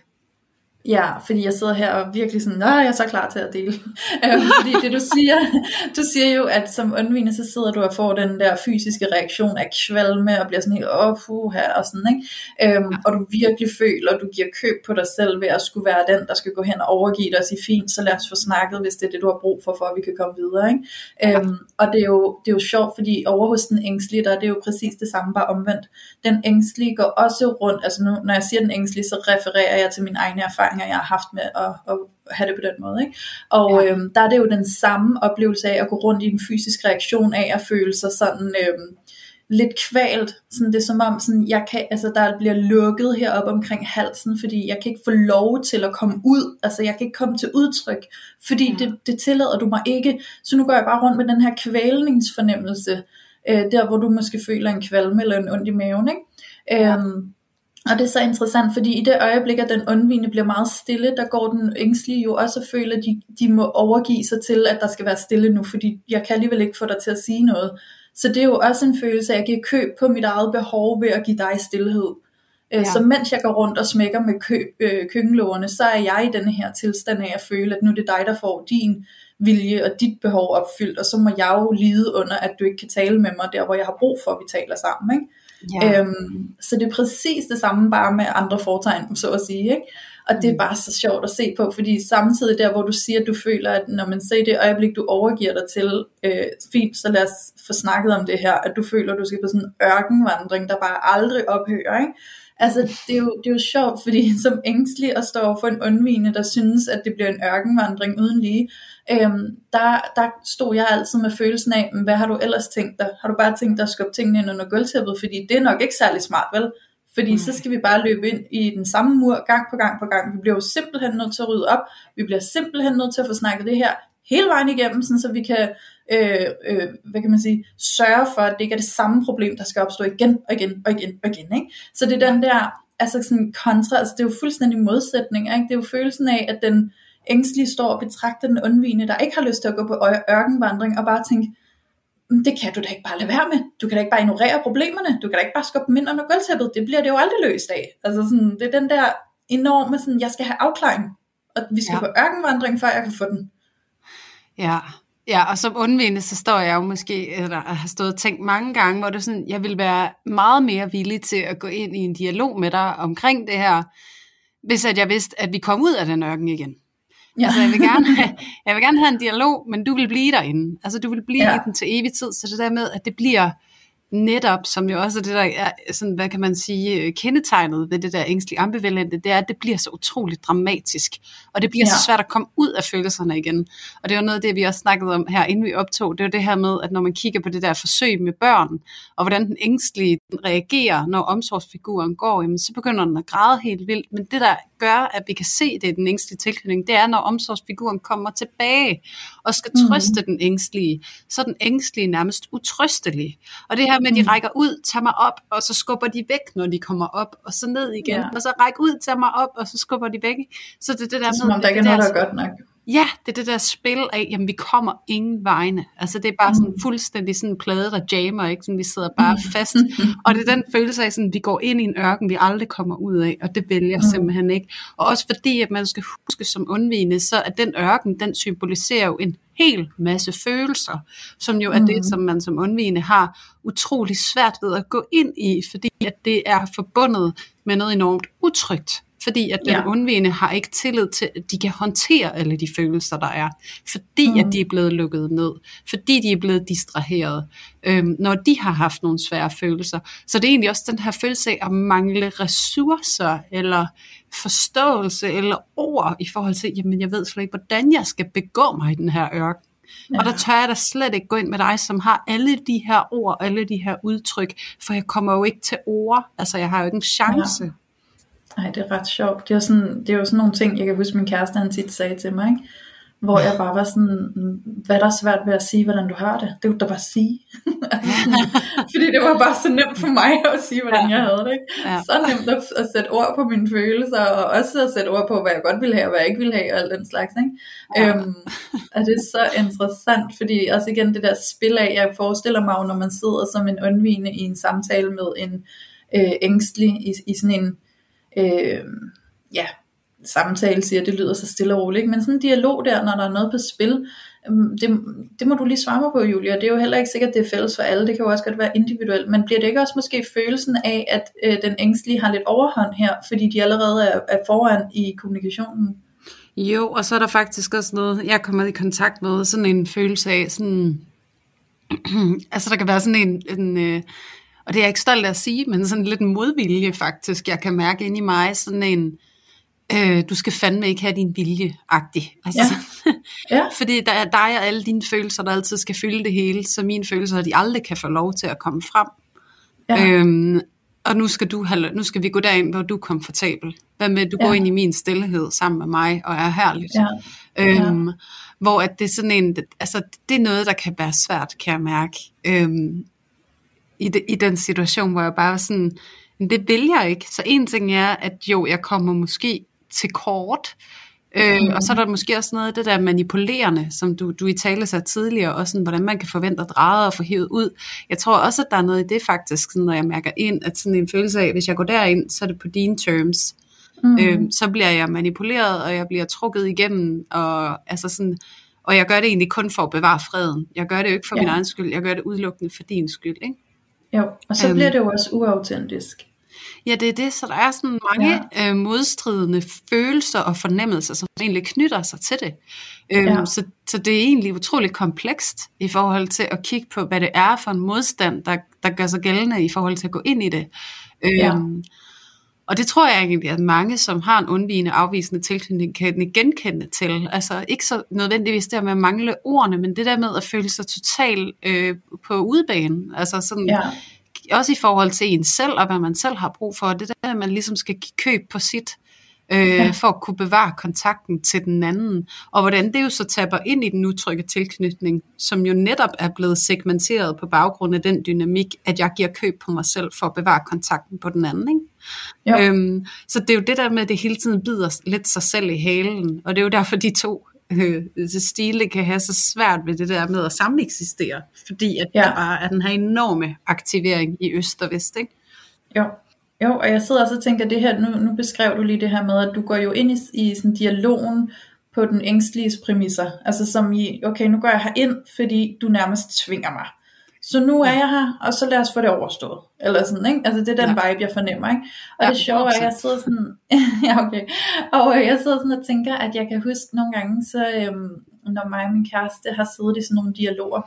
Ja, fordi jeg sidder her og virkelig sådan, nej, jeg er så klar til at dele. [LAUGHS] øhm, fordi det du siger, [LAUGHS] du siger jo, at som undvigende, så sidder du og får den der fysiske reaktion af kvalme, og bliver sådan helt, åh, oh, her og sådan, ikke? Øhm, og du virkelig føler, at du giver køb på dig selv ved at skulle være den, der skal gå hen og overgive dig og sige, fint, så lad os få snakket, hvis det er det, du har brug for, for at vi kan komme videre, ikke? Øhm, og det er, jo, det er jo sjovt, fordi over hos den ængstlige, der er det jo præcis det samme, bare omvendt. Den ængstlige går også rundt, altså nu, når jeg siger den ængstlige, så refererer jeg til min egen erfaring erfaringer, jeg har haft med at, at have det på den måde. Ikke? Og ja. øhm, der er det jo den samme oplevelse af at gå rundt i en fysisk reaktion af at føle sig sådan øhm, lidt kvalt. Sådan, det er som om, sådan, jeg kan, altså, der bliver lukket heroppe omkring halsen, fordi jeg kan ikke få lov til at komme ud. Altså jeg kan ikke komme til udtryk, fordi ja. det, det tillader du mig ikke. Så nu går jeg bare rundt med den her kvælningsfornemmelse, øh, der hvor du måske føler en kvalme eller en ondt i maven. Ikke? Ja. Øhm, og det er så interessant, fordi i det øjeblik, at den undvigende bliver meget stille, der går den ængstlige jo også og føler, at de, de må overgive sig til, at der skal være stille nu, fordi jeg kan alligevel ikke få dig til at sige noget. Så det er jo også en følelse af, at jeg giver køb på mit eget behov ved at give dig stillhed. Øh, ja. Så mens jeg går rundt og smækker med kø, øh, køkkenlågerne, så er jeg i denne her tilstand af at føle, at nu er det dig, der får din vilje og dit behov opfyldt, og så må jeg jo lide under, at du ikke kan tale med mig der, hvor jeg har brug for, at vi taler sammen. Ikke? Ja. Øhm, så det er præcis det samme, bare med andre fortegn, så at sige. Ikke? Og det er mm. bare så sjovt at se på, fordi samtidig der, hvor du siger, at du føler, at når man ser det øjeblik, du overgiver dig til, øh, fint, så lad os få snakket om det her, at du føler, at du skal på sådan en ørkenvandring, der bare aldrig ophører. Ikke? Altså, det er, jo, det er jo sjovt, fordi [LAUGHS] som ængstelig at stå for en undvigende, der synes, at det bliver en ørkenvandring uden lige, øhm, der, der stod jeg altid med følelsen af, hvad har du ellers tænkt dig? Har du bare tænkt dig at skubbe tingene ind under gulvtæppet? Fordi det er nok ikke særlig smart, vel? Fordi mm. så skal vi bare løbe ind i den samme mur gang på gang på gang. Vi bliver jo simpelthen nødt til at rydde op. Vi bliver simpelthen nødt til at få snakket det her hele vejen igennem, sådan så vi kan, øh, øh, hvad kan man sige, sørge for, at det ikke er det samme problem, der skal opstå igen og igen og igen og igen. Ikke? Så det er den der, altså sådan kontra, altså det er jo fuldstændig modsætning. Ikke? Det er jo følelsen af, at den ængstlige står og betragter den undvigende, der ikke har lyst til at gå på ørkenvandring, og bare tænke, "Men det kan du da ikke bare lade være med. Du kan da ikke bare ignorere problemerne. Du kan da ikke bare skubbe dem ind under gulvtæppet. Det bliver det jo aldrig løst af. Altså sådan, det er den der enorme, sådan, jeg skal have afklaring. Og vi skal Ja. på ørkenvandring, før jeg kan få den. Ja, ja, og som undvigende, så står jeg jo måske, eller har stået og tænkt mange gange, hvor det sådan, jeg vil være meget mere villig til at gå ind i en dialog med dig omkring det her, hvis at jeg vidste, at vi kom ud af den ørken igen. Ja. Altså, jeg vil, gerne [LAUGHS] have, jeg vil gerne have en dialog, men du vil blive derinde. Altså, du vil blive ja. I den til evig tid, så det der med, at det bliver netop, som jo også er det, der er, sådan, hvad kan man sige, øh, kendetegnet ved det der ængstlige ambivalente, det er, at det bliver så utroligt dramatisk, og det bliver ja. så svært at komme ud af følelserne igen. Og det var noget af det, vi også snakkede om her, inden vi optog, det var det her med, at når man kigger på det der forsøg med børn, og hvordan den ængstlige reagerer, når omsorgsfiguren går, jamen, så begynder den at græde helt vildt, men det der gør, at vi kan se det i den ængstlige tilknytning, det er, når omsorgsfiguren kommer tilbage og skal Mhm. trøste den ængstlige, så er den ængstlige nærmest utrøstelig. Og det her med, at de rækker ud, tager mig op, og så skubber de væk, når de kommer op, og så ned igen, Ja. og så ræk ud, tager mig op, og så skubber de væk. Så det er det der Det er med, som om, der ikke er noget, der- der er godt nok. Ja, det er det der spil af, jamen vi kommer ingen vegne. Altså det er bare sådan fuldstændig sådan en plade, der jammer, ikke? Sådan, vi sidder bare fast. [LAUGHS] Og det er den følelse af, sådan, vi går ind i en ørken, vi aldrig kommer ud af, og det vælger jeg simpelthen ikke. Og også fordi, at man skal huske som undvigende, så at den ørken, den symboliserer jo en hel masse følelser, som jo er det, som man som undvigende har utrolig svært ved at gå ind i, fordi at det er forbundet med noget enormt utrygt. Fordi at den ja. Undvigende har ikke tillid til, at de kan håndtere alle de følelser, der er. Fordi mm. at de er blevet lukket ned. Fordi de er blevet distraheret. Øhm, når de har haft nogle svære følelser. Så det er egentlig også den her følelse af at mangle ressourcer, eller forståelse, eller ord i forhold til, jamen jeg ved slet ikke, hvordan jeg skal begå mig i den her ørken. Ja. Og der tør jeg da slet ikke gå ind med dig, som har alle de her ord, alle de her udtryk, for jeg kommer jo ikke til ord. Altså jeg har jo ikke en chance. Ja. Nej, det er ret sjovt. Det er, sådan, det er jo sådan nogle ting, jeg kan huske, min kæreste han tit sagde til mig, ikke? hvor jeg bare var sådan, "Mm, hvad er der svært ved at sige, hvordan du har det? Det jo da bare sige. [LAUGHS] fordi det var bare så nemt for mig at sige, hvordan jeg havde det. Ikke? Ja. Så nemt at, at sætte ord på mine følelser, og også at sætte ord på, hvad jeg godt ville have, og hvad jeg ikke ville have, og alt den slags. Ikke? Ja. Øhm, og det er så interessant, fordi også igen det der spil af, jeg forestiller mig når man sidder som en undvigende i en samtale med en øh, ængstelig, i, i sådan en, øh, ja, samtale siger, det lyder så stille og roligt, ikke? men sådan en dialog der, når der er noget på spil, øhm, det, det må du lige svare mig på, Julia. Det er jo heller ikke sikkert, det er fælles for alle. Det kan jo også godt være individuelt. Men bliver det ikke også måske følelsen af, at øh, den ængstlige har lidt overhånd her, fordi de allerede er, er foran i kommunikationen? Jo, og så er der faktisk også noget, jeg er kommet i kontakt med, sådan en følelse af sådan, [CLEARS THROAT] altså der kan være sådan en, en øh, og det er jeg ikke stolt af at sige, men sådan lidt modvilje faktisk, jeg kan mærke ind i mig, sådan en, øh, du skal fandme ikke have din vilje-agtig. Altså, Ja. [LAUGHS] Ja. Fordi der er dig og alle dine følelser, der altid skal fylde det hele, så mine følelser, de aldrig kan få lov til at komme frem. Ja. Øhm, og nu skal, du have, nu skal vi gå derind, hvor du er komfortabel. Hvad med, du ja. Ja. går ind i min stillhed sammen med mig, og er herligt. Ja. Øhm, Hvor at det er sådan en, altså det er noget, der kan være svært, kan jeg mærke. Øhm, i, de, I den situation, hvor jeg bare var sådan, "Men det vil jeg ikke. Så en ting er, at jo, jeg kommer måske til kort, Øh, mm. Og så er der måske også noget af det der manipulerende, som du, du i tale sagde tidligere, også sådan, hvordan man kan forvente at dreje og få hævet ud. Jeg tror også, at der er noget i det faktisk, sådan, når jeg mærker ind, at sådan en følelse af, hvis jeg går derind, så er det på dine terms. Mm. Øh, så bliver jeg manipuleret, og jeg bliver trukket igennem, og, altså sådan, og jeg gør det egentlig kun for at bevare freden. Jeg gør det jo ikke for. Ja. min egen skyld, jeg gør det udelukkende for din skyld. Ikke? Jo, og så Øhm. bliver det jo også uautentisk. Ja, det er det, så der er sådan mange ja. øh, modstridende følelser og fornemmelser, som egentlig knytter sig til det. Øhm. Ja. så, så det er egentlig utroligt komplekst i forhold til at kigge på, hvad det er for en modstand, der, der gør sig gældende i forhold til at gå ind i det. Øhm, Ja. Og det tror jeg egentlig, at mange, som har en undvigende afvisende tilknytning, kan genkende til. Altså ikke så nødvendigvis der med at mangle ordene, men det der med at føle sig totalt øh, på udbanen. Altså sådan, ja. også i forhold til en selv, og hvad man selv har brug for. Det der, at man ligesom skal give køb på sit øh, ja. for at kunne bevare kontakten til den anden. Og hvordan det jo så taber ind i den utrygge tilknytning, som jo netop er blevet segmenteret på baggrund af den dynamik, at jeg giver køb på mig selv for at bevare kontakten på den anden. Ikke? Øhm, så det er jo det der med, at det hele tiden bider lidt sig selv i halen, og det er jo derfor de to øh, stile kan have så svært ved det der med at sameksistere, fordi at ja. der bare er den her enorme aktivering i øst og vest. Ikke? Jo. Jo, og jeg sidder også og tænker det her, nu, nu beskrev du lige det her med, at du går jo ind i, i sådan dialogen på den ængstlige præmisser. Altså som i, okay, nu går jeg her ind, fordi du nærmest tvinger mig. Så nu er jeg her, og så lad os få det overstået. Eller sådan, ikke? Altså det er den ja. vibe, jeg fornemmer, ikke? Og ja, det sjove er, at jeg sidder sådan, [LAUGHS] ja okay, og øh, jeg sidder sådan og tænker, at jeg kan huske nogle gange, så øhm, når mig og min kæreste har siddet i sådan nogle dialoger,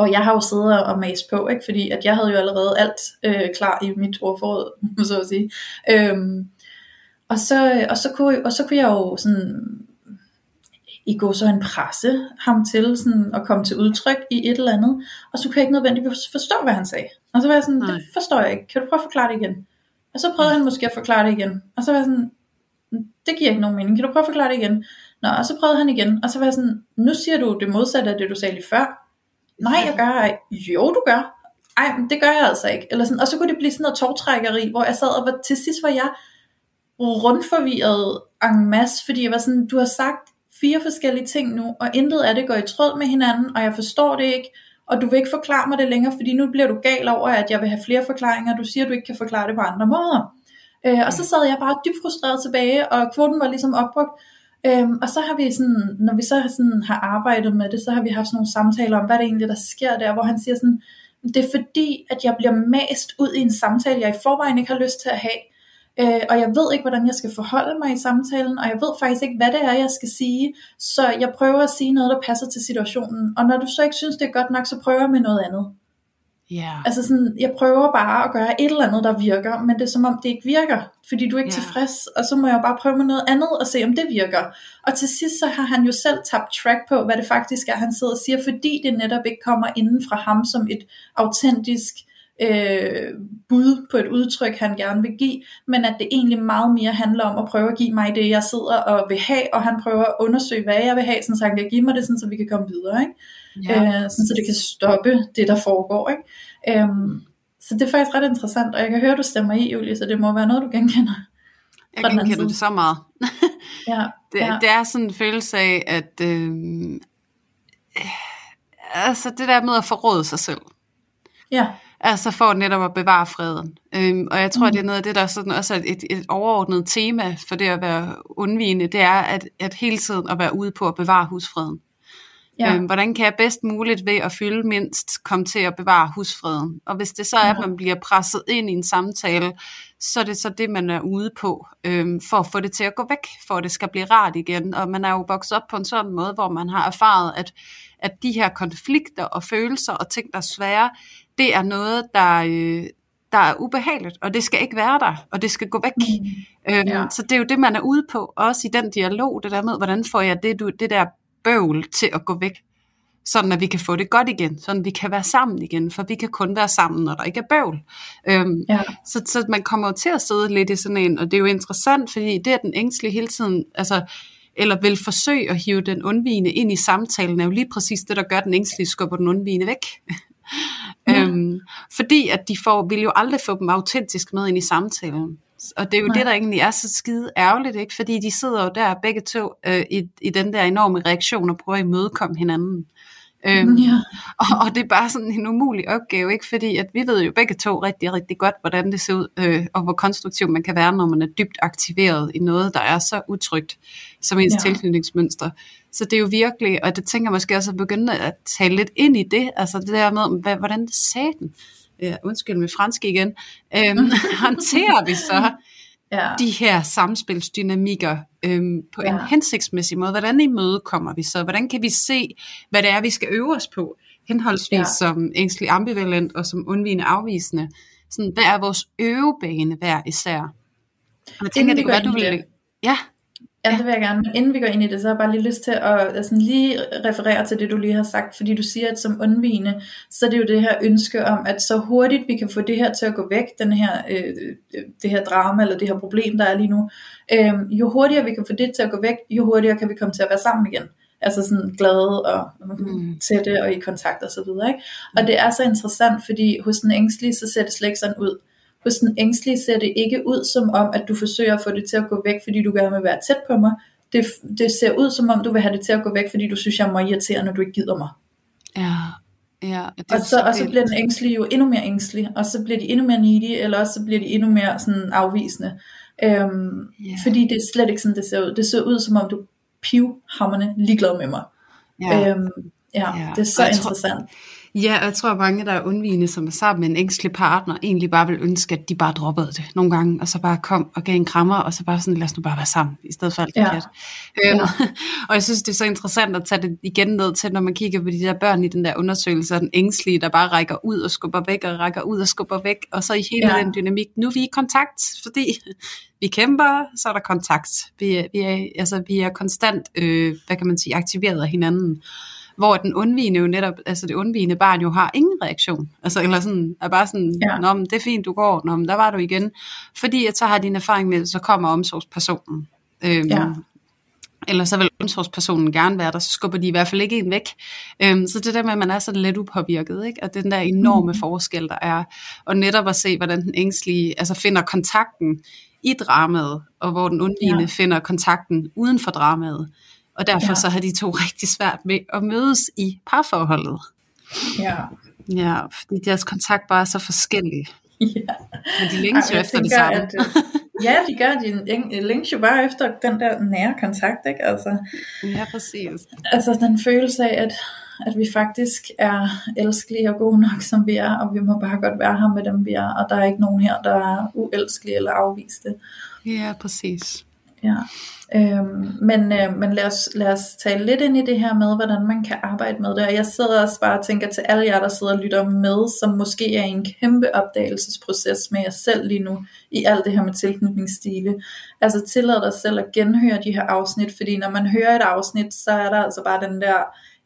og jeg har jo siddet og mast på, ikke? fordi at jeg havde jo allerede alt øh, klar i mit ordforråd, [LAUGHS] så at sige. Øhm, og, så, og, så kunne, og så kunne jeg jo sådan i går så en presse ham til sådan at komme til udtryk i et eller andet, og så kunne jeg ikke nødvendigvis forstå, hvad han sagde. Og så var jeg sådan, Nej. det forstår jeg ikke, kan du prøve at forklare det igen? Og så prøvede han måske at forklare det igen, og så var jeg sådan, det giver ikke nogen mening, kan du prøve at forklare det igen? Nå, og så prøvede han igen, og så var jeg sådan, nu siger du det modsatte af det, du sagde lige før, nej, jeg gør ej. Jo, du gør. Ej, men det gør jeg altså ikke. Eller sådan, og så kunne det blive sådan noget tårtrækkeri, hvor jeg sad og var, til sidst var jeg rundforvirret en masse, fordi jeg var sådan, du har sagt fire forskellige ting nu, og intet af det går i tråd med hinanden, og jeg forstår det ikke, og du vil ikke forklare mig det længere, fordi nu bliver du gal over, at jeg vil have flere forklaringer, du siger, at du ikke kan forklare det på andre måder. Øh, og så sad jeg bare dybt frustreret tilbage, og kvoten var ligesom opbrugt, Øhm, og så har vi sådan, når vi så sådan har arbejdet med det, så har vi haft sådan nogle samtaler om, hvad det egentlig der sker der, hvor han siger sådan, det er fordi, at jeg bliver mast ud i en samtale, jeg i forvejen ikke har lyst til at have, øh, og jeg ved ikke, hvordan jeg skal forholde mig i samtalen, og jeg ved faktisk ikke, hvad det er, jeg skal sige, så jeg prøver at sige noget, der passer til situationen, og når du så ikke synes, det er godt nok, så prøver jeg med noget andet. Yeah. Altså sådan, jeg prøver bare at gøre et eller andet, der virker, men det er som om det ikke virker, fordi du er ikke yeah. tilfreds, og så må jeg bare prøve med noget andet og se, om det virker. Og til sidst så har han jo selv tabt track på, hvad det faktisk er, han sidder og siger, fordi det netop ikke kommer inden fra ham som et autentisk øh, bud på et udtryk, han gerne vil give, men at det egentlig meget mere handler om at prøve at give mig det, jeg sidder og vil have, og han prøver at undersøge, hvad jeg vil have, sådan, så han kan give mig det, sådan, så vi kan komme videre. Ikke? Ja. øh, sådan, så det kan stoppe det, der foregår. Ikke? Øhm, så det er faktisk ret interessant, og jeg kan høre, du stemmer i, Julie, så det må være noget, du genkender. Jeg genkender det så meget. [LAUGHS] ja, det, ja. det er sådan en følelse af, at øh, altså det der med at forråde sig selv. Ja. Altså for netop at bevare freden. Øhm, og jeg tror, mm. det er noget af det, der sådan også er et, et overordnet tema for det at være undvigende, det er at, at hele tiden at være ude på at bevare husfreden. Ja. Øhm, hvordan kan jeg bedst muligt ved at fylde mindst komme til at bevare husfreden? Og hvis det så er, at man bliver presset ind i en samtale, så er det så det, man er ude på, øhm, for at få det til at gå væk, for at det skal blive rart igen. Og man er jo vokset op på en sådan måde, hvor man har erfaret, at, at de her konflikter og følelser og ting, der er svære, det er noget, der, øh, der er ubehageligt, og det skal ikke være der, og det skal gå væk. Mm. Øhm, ja. Så det er jo det, man er ude på, også i den dialog, det der med, hvordan får jeg det, du, det der bøvl til at gå væk, sådan at vi kan få det godt igen, sådan at vi kan være sammen igen, for vi kan kun være sammen, når der ikke er bøvl. Øhm, ja. så, så man kommer jo til at sidde lidt i sådan en, og det er jo interessant, fordi det er den ængstlige hele tiden, altså, eller vil forsøge at hive den undvigende ind i samtalen, er jo lige præcis det, der gør den ængstlige skubber den undvigende væk. Ja. [LAUGHS] øhm, fordi at de får, vil jo aldrig få dem autentisk med ind i samtalen. Og det er jo Nej. det, der egentlig er så skide ærgerligt, ikke? fordi de sidder jo der begge to øh, i, i den der enorme reaktion og prøver at imødekomme hinanden. Øhm, ja. [LAUGHS] og, og det er bare sådan en umulig opgave, ikke? fordi at vi ved jo begge to rigtig, rigtig godt, hvordan det ser ud, øh, og hvor konstruktiv man kan være, når man er dybt aktiveret i noget, der er så utrygt som ens ja. tilknytningsmønster. Så det er jo virkelig, og det tænker jeg måske også at begynde at tale lidt ind i det, altså det der med, hvad, hvordan det sagde den øh, undskyld med fransk igen, øh, [LAUGHS] håndterer vi så [LAUGHS] ja. de her samspilsdynamikker øh, på ja. en hensigtsmæssig måde? Hvordan imødekommer vi så? Hvordan kan vi se, hvad det er, vi skal øve os på? Henholdsvis ja. som ængstelig ambivalent og som undvigende afvisende. Sådan, hvad er vores øvebane hver især? Jeg tænker, det kunne være, du ville... Ja, Ja, det vil jeg gerne. Men inden vi går ind i det, så har jeg bare lige lyst til at altså, lige referere til det, du lige har sagt. Fordi du siger, at som undvigende, så er det jo det her ønske om, at så hurtigt vi kan få det her til at gå væk, den her, øh, det her drama eller det her problem, der er lige nu. Øh, jo hurtigere vi kan få det til at gå væk, jo hurtigere kan vi komme til at være sammen igen. Altså sådan glade og mm. tætte og i kontakt og så videre. Ikke? Og det er så interessant, fordi hos den ængstlige, så ser det slet ikke sådan ud. Hos den ængstlige ser det ikke ud som om, at du forsøger at få det til at gå væk, fordi du gerne vil være tæt på mig. Det, det ser ud som om, du vil have det til at gå væk, fordi du synes, jeg er meget irriterende, når du ikke gider mig. Ja, ja. Det og, så, og så bliver den ængstlige jo endnu mere ængstelig, og så bliver de endnu mere needy, eller også så bliver de endnu mere sådan afvisende. Øhm, yeah. Fordi det er slet ikke sådan, det ser ud. Det ser ud som om, du pivhammerne ligeglad med mig. Yeah. Øhm, ja, yeah. det er så interessant. Tror, Ja, jeg tror, at mange, der er undvigende, som er sammen med en ængstelig partner, egentlig bare vil ønske, at de bare droppede det nogle gange, og så bare kom og gav en krammer, og så bare sådan, lad os nu bare være sammen, i stedet for alt det ja. kat. Øhm, ja. [LAUGHS] og jeg synes, det er så interessant at tage det igen ned til, når man kigger på de der børn i den der undersøgelse, og den ængstlige, der bare rækker ud og skubber væk, og rækker ud og skubber væk, og så i hele ja. den dynamik, nu er vi i kontakt, fordi vi kæmper, så er der kontakt. Vi er, vi er, altså, vi er konstant, øh, hvad kan man sige, aktiveret af hinanden hvor den undvigende jo netop, altså det undvigende barn jo har ingen reaktion, altså eller sådan, er bare sådan, ja. Nå, men det er fint, du går, Nå, men der var du igen, fordi at så har din erfaring med, så kommer omsorgspersonen, øhm, ja. eller så vil omsorgspersonen gerne være der, så skubber de i hvert fald ikke en væk, øhm, så det der med, at man er så lidt upåvirket, ikke? og den der enorme mm. forskel, der er, og netop at se, hvordan den ængstlige, altså finder kontakten i dramaet, og hvor den undvigende ja. finder kontakten uden for dramaet, og derfor ja. så har de to rigtig svært med at mødes i parforholdet. Ja. Ja, fordi deres kontakt bare er så forskellig. Ja. Men de længes jo efter tænker, det samme. At, øh, ja, de gør. De længes jo bare efter den der nære kontakt, ikke? Altså, ja, præcis. Altså den følelse af, at, at vi faktisk er elskelige og gode nok, som vi er, og vi må bare godt være her med dem, vi er, og der er ikke nogen her, der er uelskelige eller afviste. Ja, præcis. Ja. Øhm, men øh, men lad, os, lad os tale lidt ind i det her med, hvordan man kan arbejde med det. Og jeg sidder også bare og tænker til alle jer, der sidder og lytter med, som måske er i en kæmpe opdagelsesproces med jer selv lige nu, i alt det her med tilknytningsstile. Altså tillad dig selv at genhøre de her afsnit, fordi når man hører et afsnit, så er der altså bare den der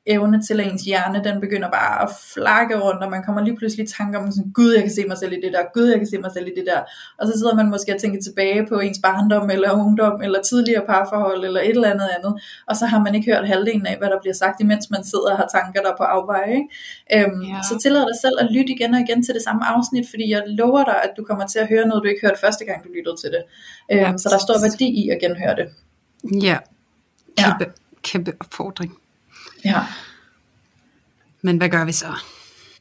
evne til, at ens hjerne, den begynder bare at flakke rundt, og man kommer lige pludselig i tanker om sådan, gud, jeg kan se mig selv i det der, gud, jeg kan se mig selv i det der, og så sidder man måske og tænker tilbage på ens barndom, eller ungdom, eller tidligere parforhold, eller et eller andet andet, og så har man ikke hørt halvdelen af, hvad der bliver sagt, imens man sidder og har tanker der på afveje, ikke? Øhm, ja. Så tillad dig selv at lytte igen og igen til det samme afsnit, fordi jeg lover dig, at du kommer til at høre noget, du ikke hørte første gang, du lyttede til det. Øhm, ja. Så der står værdi i at genhøre det. Ja, kæmpe, ja. kæmpe opfordring. Ja. Men hvad gør vi så?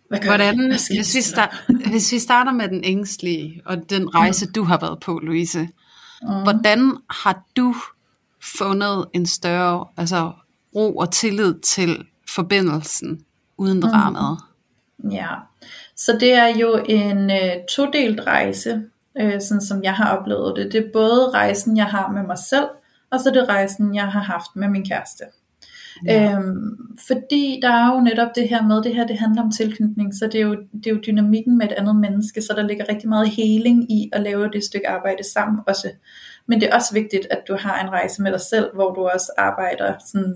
Hvad gør Hvordan, vi? hvis, vi start, hvis vi starter med den ængstlige, og den rejse, mm. du har været på, Louise. Mm. Hvordan har du fundet en større altså, ro og tillid til forbindelsen uden mm. dramaet? Ja, så det er jo en øh, todelt rejse, øh, sådan som jeg har oplevet det. Det er både rejsen, jeg har med mig selv, og så det rejsen, jeg har haft med min kæreste. Ja. Øhm, fordi der er jo netop det her med, det her det handler om tilknytning, så det er, jo, det er jo dynamikken med et andet menneske, så der ligger rigtig meget heling i at lave det stykke arbejde sammen også. Men det er også vigtigt, at du har en rejse med dig selv, hvor du også arbejder sådan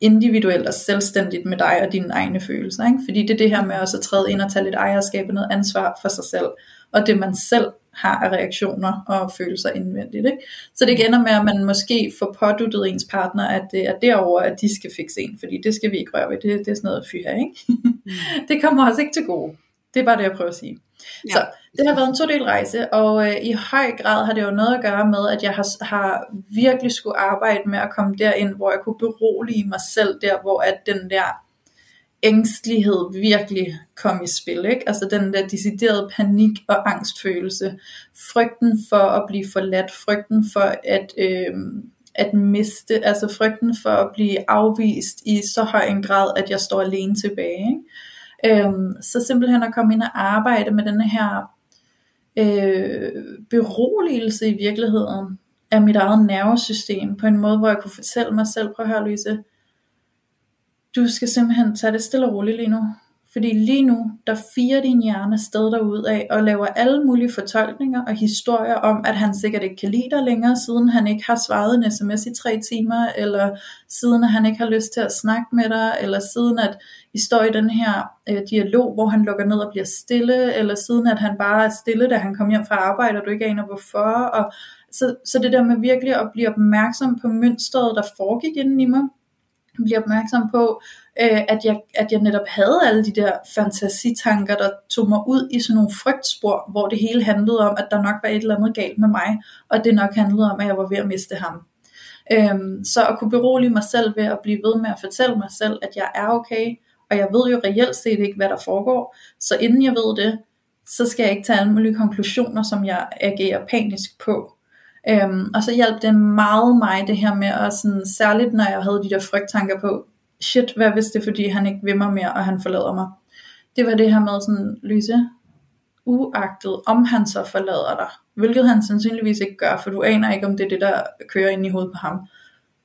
individuelt og selvstændigt med dig og dine egne følelser. Ikke? Fordi det er det her med også at træde ind og tage lidt ejerskab og noget ansvar for sig selv, og det man selv har af reaktioner og følelser indvendigt. Ikke? Så det ender med, at man måske får påduttet ens partner, at det er derover at de skal fikse en, fordi det skal vi ikke røre ved, det, det er sådan noget fyr, ikke? Mm. [LAUGHS] det kommer også ikke til gode. Det er bare det, jeg prøver at sige. Ja. Så det har været en to-del rejse, og øh, i høj grad har det jo noget at gøre med, at jeg har, har virkelig skulle arbejde med at komme derind, hvor jeg kunne berolige mig selv der, hvor at den der ængstlighed virkelig kom i spil. Ikke? Altså den der deciderede panik og angstfølelse. Frygten for at blive forladt. Frygten for at, øh, at miste. Altså frygten for at blive afvist i så høj en grad, at jeg står alene tilbage. Ikke? Øh, så simpelthen at komme ind og arbejde med den her øh, beroligelse i virkeligheden af mit eget nervesystem på en måde, hvor jeg kunne fortælle mig selv, prøv at høre Louise, du skal simpelthen tage det stille og roligt lige nu. Fordi lige nu, der firer din hjerne sted derud af, og laver alle mulige fortolkninger og historier om, at han sikkert ikke kan lide dig længere, siden han ikke har svaret en sms i tre timer, eller siden at han ikke har lyst til at snakke med dig, eller siden at I står i den her øh, dialog, hvor han lukker ned og bliver stille, eller siden at han bare er stille, da han kommer hjem fra arbejde, og du ikke aner hvorfor, og så, så det der med virkelig at blive opmærksom på mønstret, der foregik inden i mig, blive opmærksom på, øh, at, jeg, at jeg netop havde alle de der fantasitanker, der tog mig ud i sådan nogle frygtspor, hvor det hele handlede om, at der nok var et eller andet galt med mig, og det nok handlede om, at jeg var ved at miste ham. Øhm, så at kunne berolige mig selv ved at blive ved med at fortælle mig selv, at jeg er okay, og jeg ved jo reelt set ikke, hvad der foregår, så inden jeg ved det, så skal jeg ikke tage alle mulige konklusioner, som jeg agerer panisk på. Øhm, og så hjalp det meget mig det her med, at sådan, særligt når jeg havde de der frygttanker på, shit, hvad hvis det er fordi han ikke vil mig mere, og han forlader mig. Det var det her med sådan, Lyse, uagtet om han så forlader dig, hvilket han sandsynligvis ikke gør, for du aner ikke om det er det der kører ind i hovedet på ham,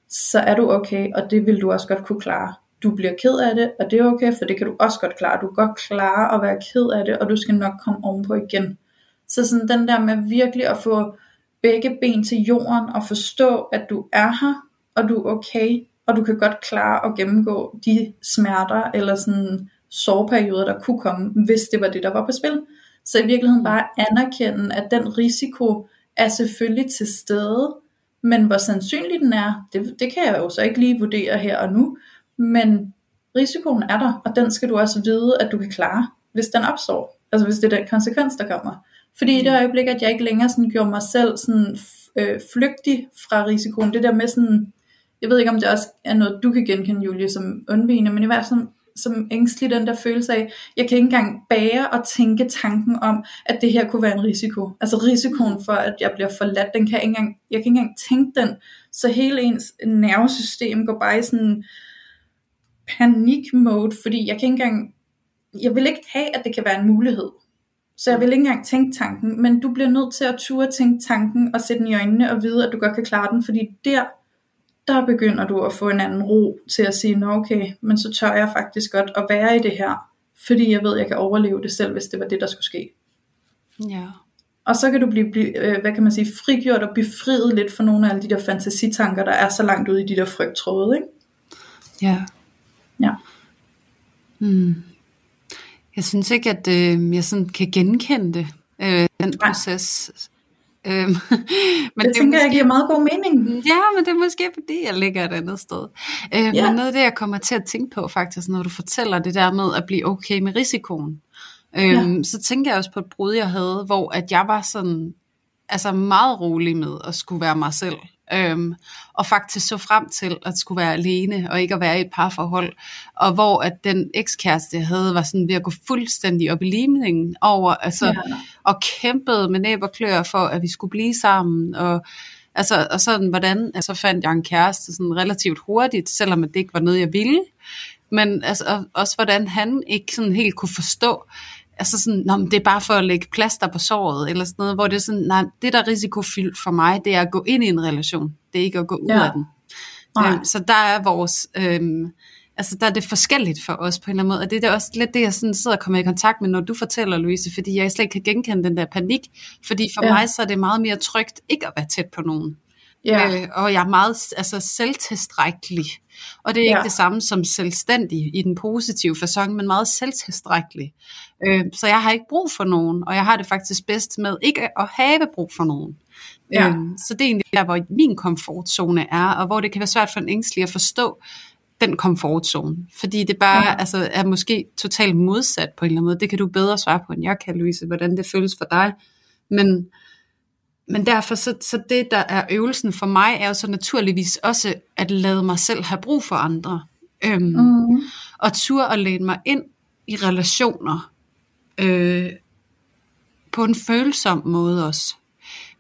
så er du okay, og det vil du også godt kunne klare. Du bliver ked af det, og det er okay, for det kan du også godt klare. Du kan godt klare at være ked af det, og du skal nok komme ovenpå igen. Så sådan den der med virkelig at få begge ben til jorden og forstå, at du er her, og du er okay, og du kan godt klare at gennemgå de smerter eller sådan sårperioder, der kunne komme, hvis det var det, der var på spil. Så i virkeligheden bare anerkende, at den risiko er selvfølgelig til stede, men hvor sandsynlig den er, det, det kan jeg jo så ikke lige vurdere her og nu, men risikoen er der, og den skal du også vide, at du kan klare, hvis den opstår. Altså hvis det er den konsekvens, der kommer. Fordi i det øjeblik, at jeg ikke længere sådan gjorde mig selv sådan, øh, flygtig fra risikoen, det der med sådan, jeg ved ikke om det også er noget, du kan genkende, Julie, som undvigende, men i hvert fald som ængstelig den der følelse af, jeg kan ikke engang bære og tænke tanken om, at det her kunne være en risiko. Altså risikoen for, at jeg bliver forladt, den kan jeg ikke engang, jeg kan ikke engang tænke den. Så hele ens nervesystem går bare i sådan panik mode, fordi jeg kan ikke engang, jeg vil ikke have, at det kan være en mulighed. Så jeg vil ikke engang tænke tanken, men du bliver nødt til at ture tænke tanken og sætte den i øjnene og vide, at du godt kan klare den, fordi der, der begynder du at få en anden ro til at sige, nå okay, men så tør jeg faktisk godt at være i det her, fordi jeg ved, at jeg kan overleve det selv, hvis det var det, der skulle ske. Ja. Og så kan du blive, øh, hvad kan man sige, frigjort og befriet lidt for nogle af alle de der fantasitanker, der er så langt ude i de der frygttråde, ikke? Ja. Ja. Hmm. Jeg synes ikke, at øh, jeg sådan kan genkende det, øh, den proces. Øh, [LAUGHS] men det, det tænker måske, jeg giver meget god mening. Ja, men det er måske fordi, jeg ligger et andet sted. Øh, ja. Men noget af det, jeg kommer til at tænke på faktisk, når du fortæller det der med at blive okay med risikoen, øh, ja. så tænker jeg også på et brud, jeg havde, hvor at jeg var sådan altså meget rolig med at skulle være mig selv øhm, og faktisk så frem til at skulle være alene, og ikke at være i et parforhold, og hvor at den ekskæreste, jeg havde, var sådan ved at gå fuldstændig op i limningen over, altså, ja. og kæmpede med næb og klør for, at vi skulle blive sammen, og Altså, og sådan, hvordan, altså fandt jeg en kæreste sådan relativt hurtigt, selvom det ikke var noget, jeg ville. Men altså, også hvordan han ikke sådan helt kunne forstå, altså sådan, Nå, det er bare for at lægge plaster på såret, eller sådan noget, hvor det er sådan, nej, det der er risikofyldt for mig, det er at gå ind i en relation, det er ikke at gå ud ja. af den. Øhm, så der er vores, øhm, altså der er det forskelligt for os på en eller anden måde, og det er også lidt det, jeg sådan sidder og kommer i kontakt med, når du fortæller, Louise, fordi jeg slet ikke kan genkende den der panik, fordi for ja. mig så er det meget mere trygt ikke at være tæt på nogen. Ja. Øh, og jeg er meget altså, selvtilstrækkelig. Og det er ja. ikke det samme som selvstændig i den positive fasong, men meget selvtilstrækkelig. Øh, så jeg har ikke brug for nogen, og jeg har det faktisk bedst med ikke at have brug for nogen. Ja. Øh, så det er egentlig der, hvor min komfortzone er, og hvor det kan være svært for en ængstelig at forstå den komfortzone. Fordi det bare ja. altså, er måske totalt modsat på en eller anden måde. Det kan du bedre svare på, end jeg kan, Louise, hvordan det føles for dig. Men men derfor så, så det, der er øvelsen for mig, er jo så naturligvis også at lade mig selv have brug for andre. Øhm, mm. Og tur at læne mig ind i relationer øh, på en følsom måde også.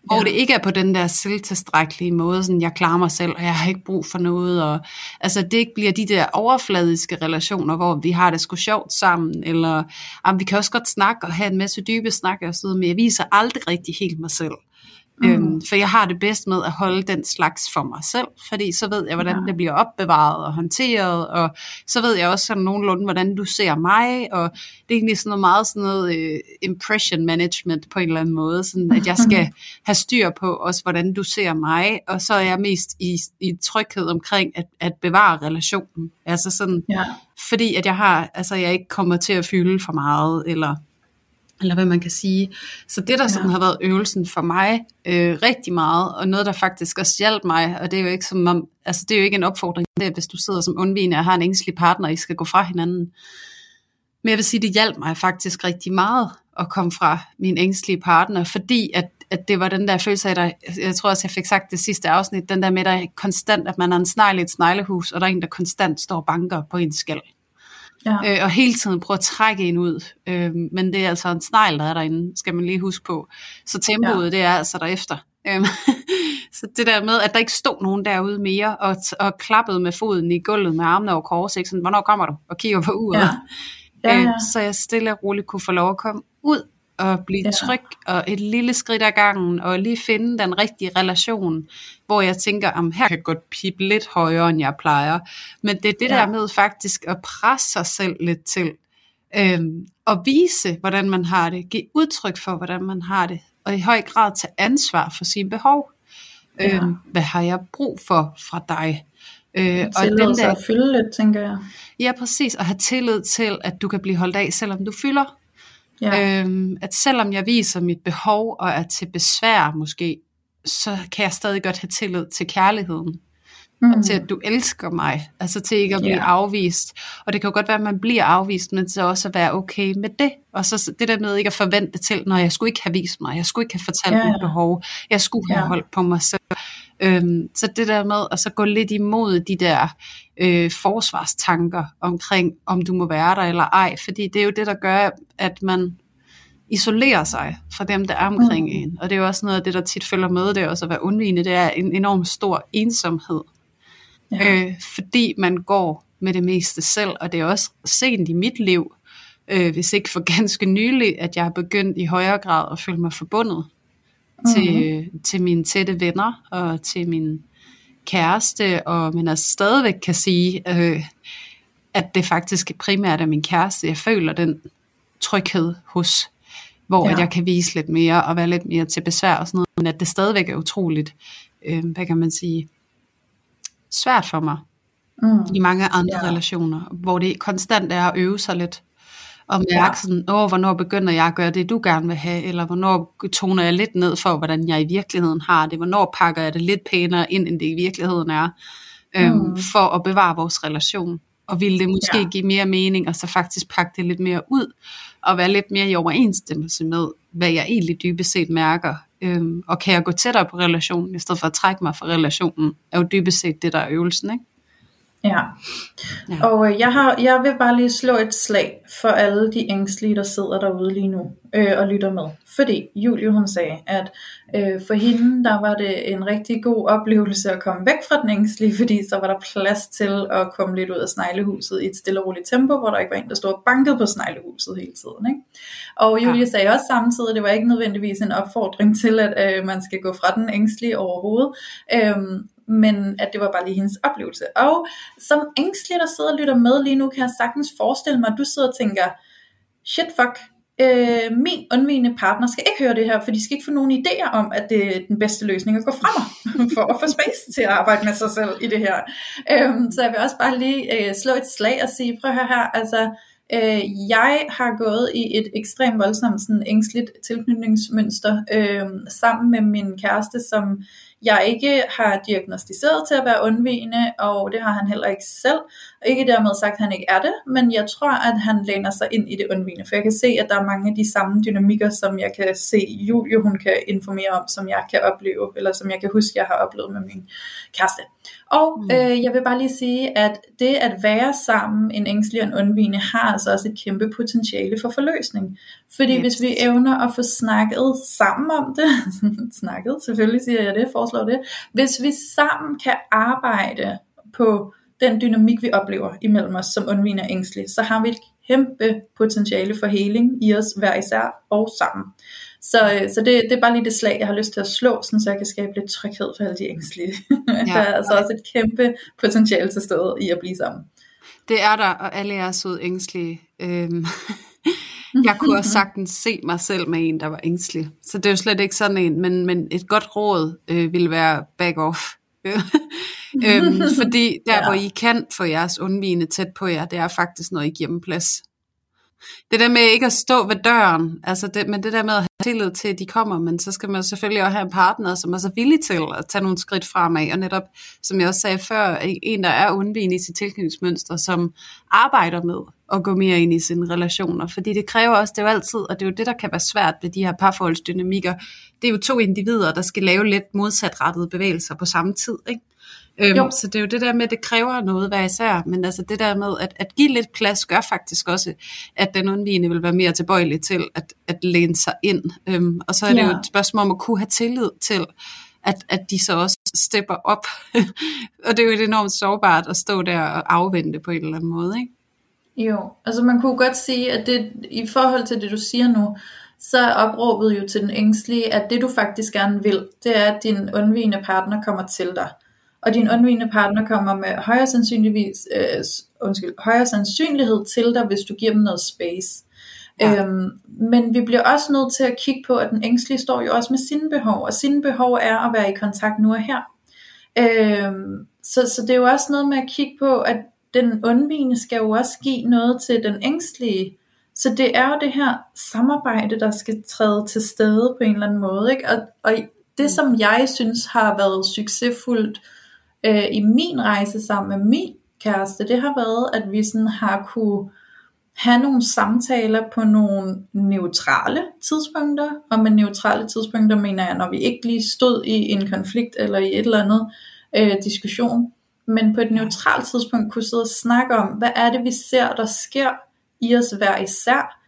Hvor ja. det ikke er på den der selvtilstrækkelige måde, sådan jeg klarer mig selv, og jeg har ikke brug for noget. Og, altså det ikke bliver de der overfladiske relationer, hvor vi har det sgu sjovt sammen, eller jamen, vi kan også godt snakke og have en masse dybe snakke og sådan men jeg viser aldrig rigtig helt mig selv. Mm. Øhm, for jeg har det bedst med at holde den slags for mig selv, fordi så ved jeg, hvordan ja. det bliver opbevaret og håndteret, og så ved jeg også sådan nogenlunde, hvordan du ser mig, og det er egentlig sådan noget meget sådan noget uh, impression management på en eller anden måde, sådan at jeg skal [LAUGHS] have styr på også, hvordan du ser mig, og så er jeg mest i, i tryghed omkring at, at bevare relationen. Altså sådan, ja. fordi at jeg har, altså jeg ikke kommer til at fylde for meget, eller eller hvad man kan sige. Så det der sådan har været øvelsen for mig øh, rigtig meget, og noget der faktisk også hjalp mig, og det er jo ikke som om, altså det er jo ikke en opfordring, det er, hvis du sidder som undvigende og har en ængstelig partner, og I skal gå fra hinanden. Men jeg vil sige, det hjalp mig faktisk rigtig meget at komme fra min ængstlige partner, fordi at, at det var den der følelse af, der, jeg tror også, jeg fik sagt det sidste afsnit, den der med, der konstant, at man er en snegl i et sneglehus, og der er en, der konstant står og banker på en skæld. Ja. Øh, og hele tiden prøve at trække en ud. Øh, men det er altså en snegl, der er derinde, skal man lige huske på. Så tempoet, ja. det er altså derefter. Øh, [LAUGHS] så det der med, at der ikke stod nogen derude mere, og, og klappede med foden i gulvet med armene over kors, ikke? Sådan, hvornår kommer du? Og kigger på uret. Ja. Ja, ja. Øh, så jeg stille og roligt kunne få lov at komme ud og blive ja. tryg, og et lille skridt ad gangen, og lige finde den rigtige relation, hvor jeg tænker, om her kan jeg godt pipe lidt højere, end jeg plejer. Men det er det ja. der med faktisk at presse sig selv lidt til, øhm, og vise, hvordan man har det, give udtryk for, hvordan man har det, og i høj grad tage ansvar for sine behov. Ja. Øhm, hvad har jeg brug for fra dig? Øh, og den der, at fylde lidt, tænker jeg. Ja, præcis, og have tillid til, at du kan blive holdt af, selvom du fylder. Ja. Øhm, at selvom jeg viser mit behov og er til besvær måske, så kan jeg stadig godt have tillid til kærligheden. Mm. Og til at du elsker mig. Altså til ikke at blive yeah. afvist. Og det kan jo godt være, at man bliver afvist, men så også at være okay med det. Og så det der med ikke at forvente til, når jeg skulle ikke have vist mig, jeg skulle ikke have fortalt yeah. mit behov, jeg skulle have yeah. holdt på mig selv. Øhm, så det der med at så gå lidt imod de der øh, forsvarstanker omkring, om du må være der eller ej, fordi det er jo det, der gør, at man isolerer sig fra dem, der er omkring mm. en. Og det er jo også noget af det, der tit følger med, det også at være undvigende, det er en enorm stor ensomhed. Ja. Øh, fordi man går med det meste selv, og det er også sent i mit liv, øh, hvis ikke for [LAUGHS] ganske nylig, at jeg har begyndt i højere grad at føle mig forbundet. Til, mm-hmm. til mine tætte venner og til min kæreste, og men altså stadigvæk kan sige, øh, at det faktisk primært er min kæreste, jeg føler den tryghed hos, hvor ja. at jeg kan vise lidt mere og være lidt mere til besvær og sådan noget, men at det stadigvæk er utroligt, øh, hvad kan man sige, svært for mig mm. i mange andre ja. relationer, hvor det konstant er at øve sig lidt og mærke ja. sådan, åh, hvornår begynder jeg at gøre det, du gerne vil have, eller hvornår toner jeg lidt ned for, hvordan jeg i virkeligheden har det, hvornår pakker jeg det lidt pænere ind, end det i virkeligheden er, øhm, mm. for at bevare vores relation. Og ville det måske ja. give mere mening, og så faktisk pakke det lidt mere ud, og være lidt mere i overensstemmelse med, hvad jeg egentlig dybest set mærker. Øhm, og kan jeg gå tættere på relationen, i stedet for at trække mig fra relationen, er jo dybest set det, der er øvelsen, ikke? Ja, ja. og øh, jeg, har, jeg vil bare lige slå et slag for alle de ængstlige, der sidder derude lige nu øh, og lytter med. Fordi Julie hun sagde, at øh, for hende der var det en rigtig god oplevelse at komme væk fra den ængstlige, fordi så var der plads til at komme lidt ud af sneglehuset i et stille og roligt tempo, hvor der ikke var en, der stod og bankede på sneglehuset hele tiden. Ikke? Og Julie ja. sagde også samtidig, at det var ikke nødvendigvis en opfordring til, at øh, man skal gå fra den ængstlige overhovedet. Øh, men at det var bare lige hendes oplevelse. Og som ængstelig, der sidder og lytter med lige nu, kan jeg sagtens forestille mig, at du sidder og tænker, shit fuck, øh, min undvigende partner skal ikke høre det her, for de skal ikke få nogen idéer om, at det er den bedste løsning at gå frem [LAUGHS] for at få space til at arbejde med sig selv i det her. Øh, så jeg vil også bare lige øh, slå et slag og sige, prøv at høre her, altså, Øh, jeg har gået i et ekstremt voldsomt sådan, ængstligt tilknytningsmønster øh, sammen med min kæreste, som jeg ikke har diagnostiseret til at være undvigende, og det har han heller ikke selv. Ikke dermed sagt, at han ikke er det, men jeg tror, at han læner sig ind i det undvigende, for jeg kan se, at der er mange af de samme dynamikker, som jeg kan se Julie, hun kan informere om, som jeg kan opleve, eller som jeg kan huske, jeg har oplevet med min kæreste. Og mm. øh, jeg vil bare lige sige, at det at være sammen, en ængstelig og en undvigende, har altså også et kæmpe potentiale for forløsning. Fordi yes. hvis vi evner at få snakket sammen om det, [LAUGHS] snakket, selvfølgelig siger jeg det, foreslår det, hvis vi sammen kan arbejde på den dynamik, vi oplever imellem os som undvigende og ængstlige, så har vi et kæmpe potentiale for heling i os hver især og sammen. Så, øh, så det, det er bare lige det slag, jeg har lyst til at slå, sådan, så jeg kan skabe lidt tryghed for alle de ængstlige. [LAUGHS] Ja. der er altså også et kæmpe potentiale til stede i at blive sammen. Det er der, og alle er så ængstlige. Øhm. [LAUGHS] Jeg kunne [LAUGHS] også sagtens se mig selv med en, der var ængstelig. Så det er jo slet ikke sådan en, men, men et godt råd øh, ville være back off. øhm, fordi der, ja. hvor I kan få jeres undvigende tæt på jer, det er faktisk, når I giver dem plads. Det der med ikke at stå ved døren, altså det, men det der med at have tillid til, at de kommer, men så skal man selvfølgelig også have en partner, som er så villig til at tage nogle skridt fremad, og netop, som jeg også sagde før, en, der er undvigende i sit tilknytningsmønster, som arbejder med at gå mere ind i sine relationer, fordi det kræver også, det er jo altid, og det er jo det, der kan være svært ved de her parforholdsdynamikker, det er jo to individer, der skal lave lidt modsatrettede bevægelser på samme tid, ikke? Øhm, så det er jo det der med, at det kræver noget hver især, men altså det der med at, at give lidt plads, gør faktisk også, at den undvigende vil være mere tilbøjelig til at, at læne sig ind. Øhm, og så er det ja. jo et spørgsmål om at kunne have tillid til, at, at de så også stepper op. [LAUGHS] og det er jo et enormt sårbart at stå der og afvente på en eller anden måde, ikke? Jo, altså man kunne godt sige, at det, i forhold til det du siger nu, så er opråbet jo til den ængstlige, at det du faktisk gerne vil, det er, at din undvigende partner kommer til dig og din undvigende partner kommer med højere, sandsynligvis, øh, undskyld, højere sandsynlighed til dig, hvis du giver dem noget space. Ja. Øhm, men vi bliver også nødt til at kigge på, at den ængstlige står jo også med sine behov, og sine behov er at være i kontakt nu og her. Øhm, så, så det er jo også noget med at kigge på, at den undvigende skal jo også give noget til den ængstlige. Så det er jo det her samarbejde, der skal træde til stede på en eller anden måde. Ikke? Og, og det, som jeg synes har været succesfuldt, øh, i min rejse sammen med min kæreste, det har været, at vi sådan har kunne have nogle samtaler på nogle neutrale tidspunkter, og med neutrale tidspunkter mener jeg, når vi ikke lige stod i en konflikt eller i et eller andet øh, diskussion, men på et neutralt tidspunkt kunne sidde og snakke om, hvad er det vi ser, der sker i os hver især,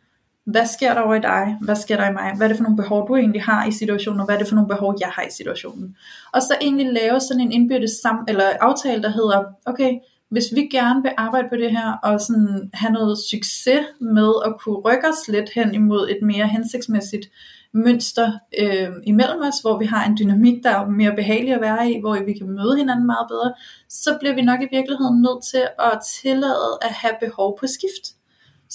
hvad sker der over i dig, hvad sker der i mig, hvad er det for nogle behov, du egentlig har i situationen, og hvad er det for nogle behov, jeg har i situationen. Og så egentlig lave sådan en indbyrdes sam- eller aftale, der hedder, okay, hvis vi gerne vil arbejde på det her, og sådan have noget succes med at kunne rykke os lidt hen imod et mere hensigtsmæssigt mønster øh, imellem os, hvor vi har en dynamik, der er mere behagelig at være i, hvor vi kan møde hinanden meget bedre, så bliver vi nok i virkeligheden nødt til at tillade at have behov på skift.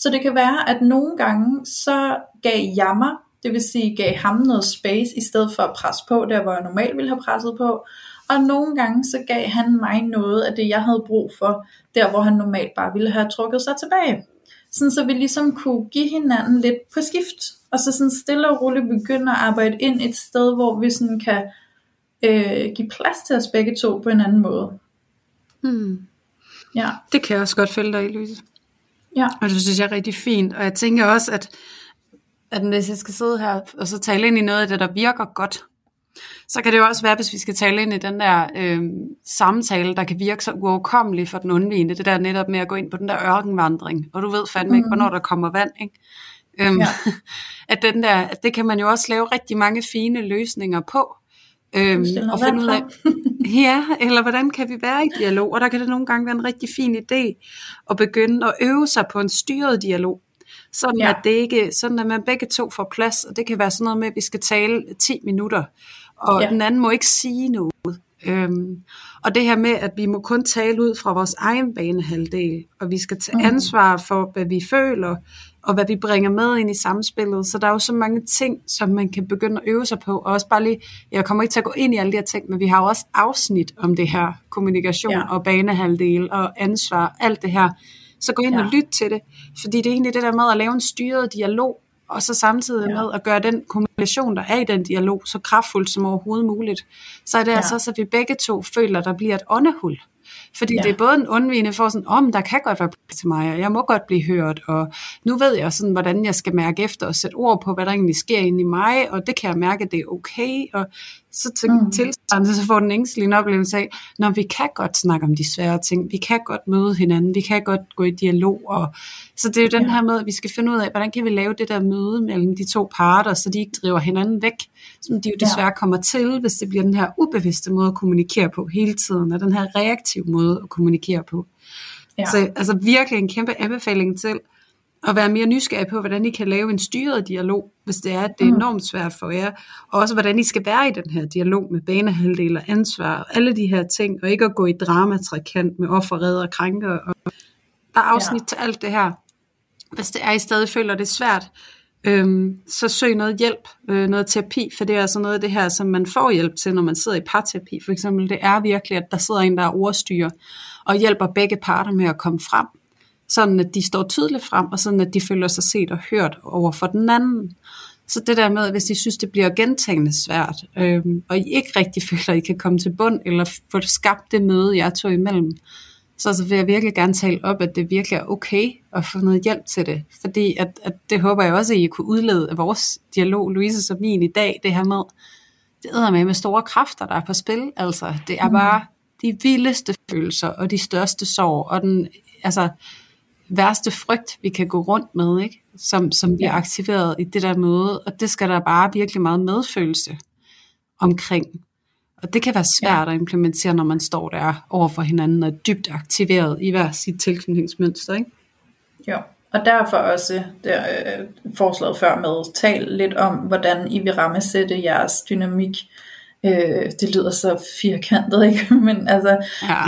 Så det kan være, at nogle gange så gav jeg mig, det vil sige gav ham noget space, i stedet for at presse på, der hvor jeg normalt ville have presset på. Og nogle gange så gav han mig noget af det, jeg havde brug for, der hvor han normalt bare ville have trukket sig tilbage. Sådan så vi ligesom kunne give hinanden lidt på skift, og så sådan stille og roligt begynde at arbejde ind et sted, hvor vi sådan kan øh, give plads til os begge to på en anden måde. Hmm. Ja. Det kan jeg også godt følge dig i, Louise. Ja. Og det synes jeg er rigtig fint. Og jeg tænker også, at, at hvis jeg skal sidde her og så tale ind i noget af det, der virker godt, så kan det jo også være, hvis vi skal tale ind i den der øh, samtale, der kan virke så uoverkommelig for den undvigende, det der netop med at gå ind på den der ørkenvandring, og du ved fandme mm. ikke, hvornår der kommer vand, ikke? Øhm, ja. [LAUGHS] at, den der, at det kan man jo også lave rigtig mange fine løsninger på. Øhm, og finde ud af, [LAUGHS] ja, eller hvordan kan vi være i dialog? Og der kan det nogle gange være en rigtig fin idé at begynde at øve sig på en styret dialog. Sådan, ja. at det ikke, sådan at man begge to får plads, og det kan være sådan noget med, at vi skal tale 10 minutter, og ja. den anden må ikke sige noget. Øhm, og det her med, at vi må kun tale ud fra vores egen banehalvdel, og vi skal tage mm. ansvar for, hvad vi føler, og hvad vi bringer med ind i samspillet. Så der er jo så mange ting, som man kan begynde at øve sig på. Og også bare lige, jeg kommer ikke til at gå ind i alle de her ting, men vi har jo også afsnit om det her, kommunikation ja. og banehalvdel og ansvar, alt det her. Så gå ind ja. og lyt til det, fordi det er egentlig det der med at lave en styret dialog, og så samtidig ja. med at gøre den kommunikation, der er i den dialog, så kraftfuldt som overhovedet muligt. Så er det ja. altså så, at vi begge to føler, at der bliver et åndehul. Fordi ja. det er både en undvigende for sådan, om oh, der kan godt være plads til mig, og jeg må godt blive hørt, og nu ved jeg sådan, hvordan jeg skal mærke efter og sætte ord på, hvad der egentlig sker inde i mig, og det kan jeg mærke, at det er okay, og så til, mm. tilsvarende, så får den ængstlige en oplevelse af, når vi kan godt snakke om de svære ting, vi kan godt møde hinanden, vi kan godt gå i dialog, og så det er jo den ja. her med, at vi skal finde ud af, hvordan kan vi lave det der møde mellem de to parter, så de ikke driver hinanden væk, som de jo desværre ja. kommer til, hvis det bliver den her ubevidste måde at kommunikere på hele tiden, og den her reaktive måde at kommunikere på. Ja. Så altså virkelig en kæmpe anbefaling til, og være mere nysgerrig på, hvordan I kan lave en styret dialog, hvis det er, at det er Mm. enormt svært for jer. Og også, hvordan I skal være i den her dialog med banehalvdel og ansvar, og alle de her ting, og ikke at gå i dramatrækant med offerredder og krænker. Og der er afsnit ja. til alt det her. Hvis det er, I stadig føler det er svært, øhm, så søg noget hjælp, øh, noget terapi, for det er altså noget af det her, som man får hjælp til, når man sidder i parterapi. For eksempel, det er virkelig, at der sidder en, der er ordstyrer, og hjælper begge parter med at komme frem sådan at de står tydeligt frem, og sådan at de føler sig set og hørt over for den anden. Så det der med, at hvis I synes, det bliver gentagende svært, øhm, og I ikke rigtig [LAUGHS] føler, at I kan komme til bund, eller få skabt det møde, jeg to imellem, så, så vil jeg virkelig gerne tale op, at det virkelig er okay at få noget hjælp til det. Fordi at, at det håber jeg også, at I kunne udlede af vores dialog, Louise og min i dag, det her med, det æder med med store kræfter, der er på spil. Altså, det er bare de vildeste følelser, og de største sorg, og den, altså, værste frygt, vi kan gå rundt med, ikke? Som, som bliver Ja. aktiveret i det der møde, og det skal der bare virkelig meget medfølelse omkring. Og det kan være svært at implementere, når man står der over for hinanden og er dybt aktiveret i hver sit tilknytningsmønster, ikke? Jo, og derfor også der, øh, forslaget før med, tal lidt om, hvordan I vil rammesætte jeres dynamik. Øh, det lyder så firkantet, ikke? [LAUGHS] Men altså, Ja.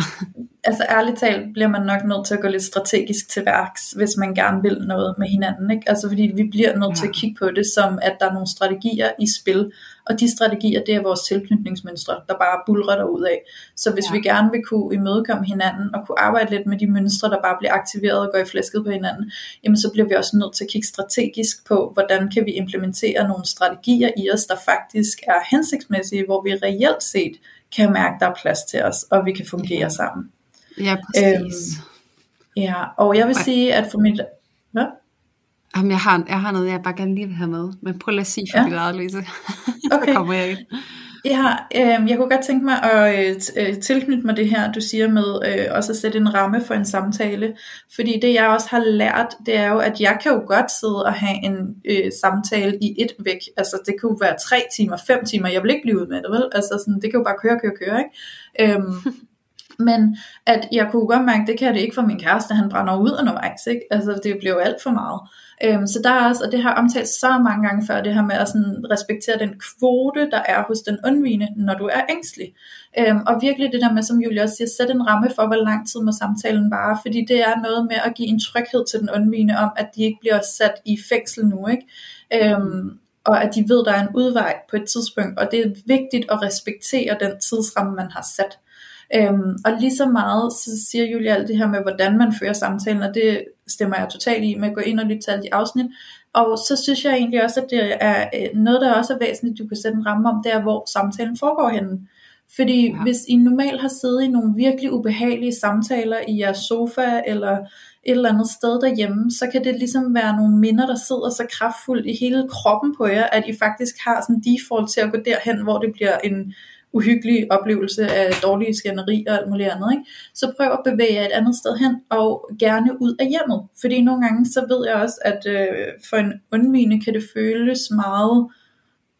Altså ærligt talt bliver man nok nødt til at gå lidt strategisk til værks, hvis man gerne vil noget med hinanden. Ikke? Altså fordi vi bliver nødt ja. til at kigge på det som, at der er nogle strategier i spil, og de strategier, det er vores tilknytningsmønstre, der bare bulrer derud af. Så hvis Ja. vi gerne vil kunne imødekomme hinanden, og kunne arbejde lidt med de mønstre, der bare bliver aktiveret og går i flæsket på hinanden, jamen så bliver vi også nødt til at kigge strategisk på, hvordan kan vi implementere nogle strategier i os, der faktisk er hensigtsmæssige, hvor vi reelt set kan mærke, der er plads til os, og vi kan fungere sammen. Ja, præcis. Ja, og jeg vil Ej. sige, at for mit... Hvad? Jamen, jeg, har, jeg har noget, jeg bare gerne lige vil have med, men prøv at sige for Ja. dit eget, Louise. [LAUGHS] Okay. Så kommer jeg ind. Ja, øh, jeg kunne godt tænke mig at øh, øh, tilknytte mig det her, du siger med øh, også at sætte en ramme for en samtale. Fordi det jeg også har lært, det er jo, at jeg kan jo godt sidde og have en øh, samtale i et væk. Altså det kunne være tre timer, fem timer, jeg vil ikke blive ud med det, vel? Altså sådan, det kan jo bare køre, køre, køre, ikke? Øhm, [LAUGHS] men at jeg kunne godt mærke, det kan det ikke for min kæreste, han brænder ud undervejs, ikke? Altså det bliver jo alt for meget. Øhm, så der er også, og det har jeg omtalt så mange gange før, det her med at sådan respektere den kvote, der er hos den undvigende, når du er ængstelig. Øhm, og virkelig det der med, som Julia også siger, sæt en ramme for, hvor lang tid må samtalen vare, fordi det er noget med at give en tryghed til den undvigende om, at de ikke bliver sat i fængsel nu, ikke? Øhm, og at de ved, der er en udvej på et tidspunkt, og det er vigtigt at respektere den tidsramme, man har sat. Øhm, og lige så meget, så siger Julia alt det her med, hvordan man fører samtalen, og det stemmer jeg totalt i med at gå ind og lytte til alle de afsnit. Og så synes jeg egentlig også, at det er øh, noget, der også er væsentligt, du kan sætte en ramme om, det er, hvor samtalen foregår henne. Fordi Ja. hvis I normalt har siddet i nogle virkelig ubehagelige samtaler i jeres sofa, eller et eller andet sted derhjemme, så kan det ligesom være nogle minder, der sidder så kraftfuldt i hele kroppen på jer, at I faktisk har sådan default til at gå derhen, hvor det bliver en uhyggelig oplevelse af dårlige skænderi og alt muligt andet. Ikke? Så prøv at bevæge jer et andet sted hen, og gerne ud af hjemmet. Fordi nogle gange, så ved jeg også, at øh, for en undvigende kan det føles meget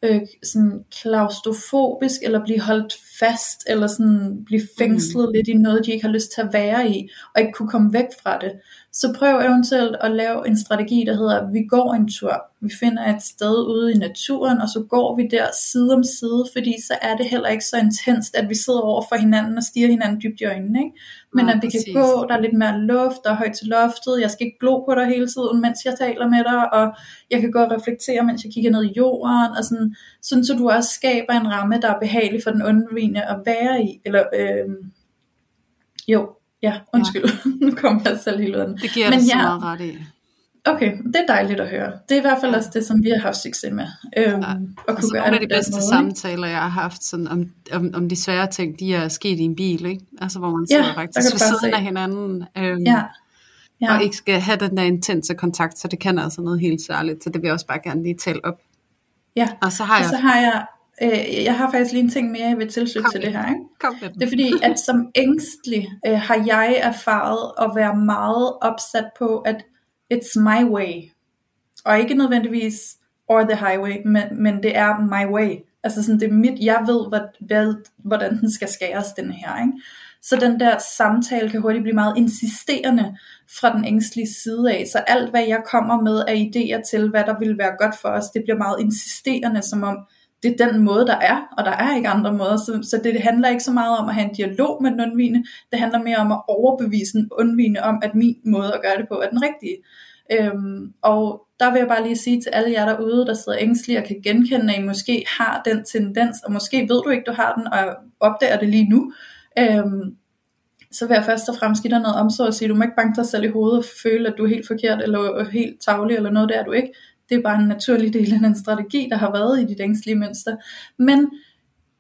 øh, sådan klaustrofobisk, eller blive holdt fast, eller sådan blive fængslet mm. lidt i noget, de ikke har lyst til at være i, og ikke kunne komme væk fra det. Så prøv eventuelt at lave en strategi, der hedder, vi går en tur, vi finder et sted ude i naturen, og så går vi der side om side, fordi så er det heller ikke så intenst, at vi sidder over for hinanden og stiger hinanden dybt i øjnene, ikke? Men Nej, at vi præcis. kan gå, der er lidt mere luft, der er højt til loftet, jeg skal ikke glo på dig hele tiden, mens jeg taler med dig, og jeg kan gå og reflektere, mens jeg kigger ned i jorden, og sådan, sådan så du også skaber en ramme, der er behagelig for den undvigende at være i, eller øh, jo, ja, undskyld, ja. [LAUGHS] nu kommer jeg selv helt ud af den. Det giver Men dig så ja. meget ret i. Okay, det er dejligt at høre. Det er i hvert fald Ja. også det, som vi har haft succes med. Øhm, Ja. at kunne Altså, gøre nogle af de bedste måde, samtaler, jeg har haft sådan om, om, om de svære ting, de er sket i en bil, ikke? Altså, hvor man Ja, sidder der faktisk ved siden se. af hinanden, øhm, Ja. Ja. og ikke skal have den der intense kontakt, så det kan altså noget helt særligt, så det vil jeg også bare gerne lige tale op. ja. Og så har Og jeg... så har jeg, øh, jeg har faktisk lige en ting mere, jeg vil Kom til det her. Ikke? Kom med. Det er fordi, at som ængstelig øh, har jeg erfaret at være meget opsat på, at it's my way. Og ikke nødvendigvis or the highway, men, men det er my way. Altså sådan, det er mit, jeg ved, hvad, hvad, hvordan den skal skæres, den her. Ikke? Så den der samtale kan hurtigt blive meget insisterende fra den ængstlige side af. Så alt, hvad jeg kommer med af idéer til, hvad der vil være godt for os, det bliver meget insisterende, som om det er den måde, der er, og der er ikke andre måder. Så, så det, handler ikke så meget om at have en dialog med den undvigende, det handler mere om at overbevise den undvigende om, at min måde at gøre det på er den rigtige. Øhm, og der vil jeg bare lige sige til alle jer derude, der sidder ængstelige og kan genkende, at I måske har den tendens, og måske ved du ikke, du har den, og opdager det lige nu, øhm, så vil jeg først og fremmest give dig noget omsorg og sige, du må ikke banke dig selv i hovedet og føle, at du er helt forkert, eller helt tavlig, eller noget, der er du ikke. Det er bare en naturlig del af den strategi, der har været i dit ængstlige mønster. Men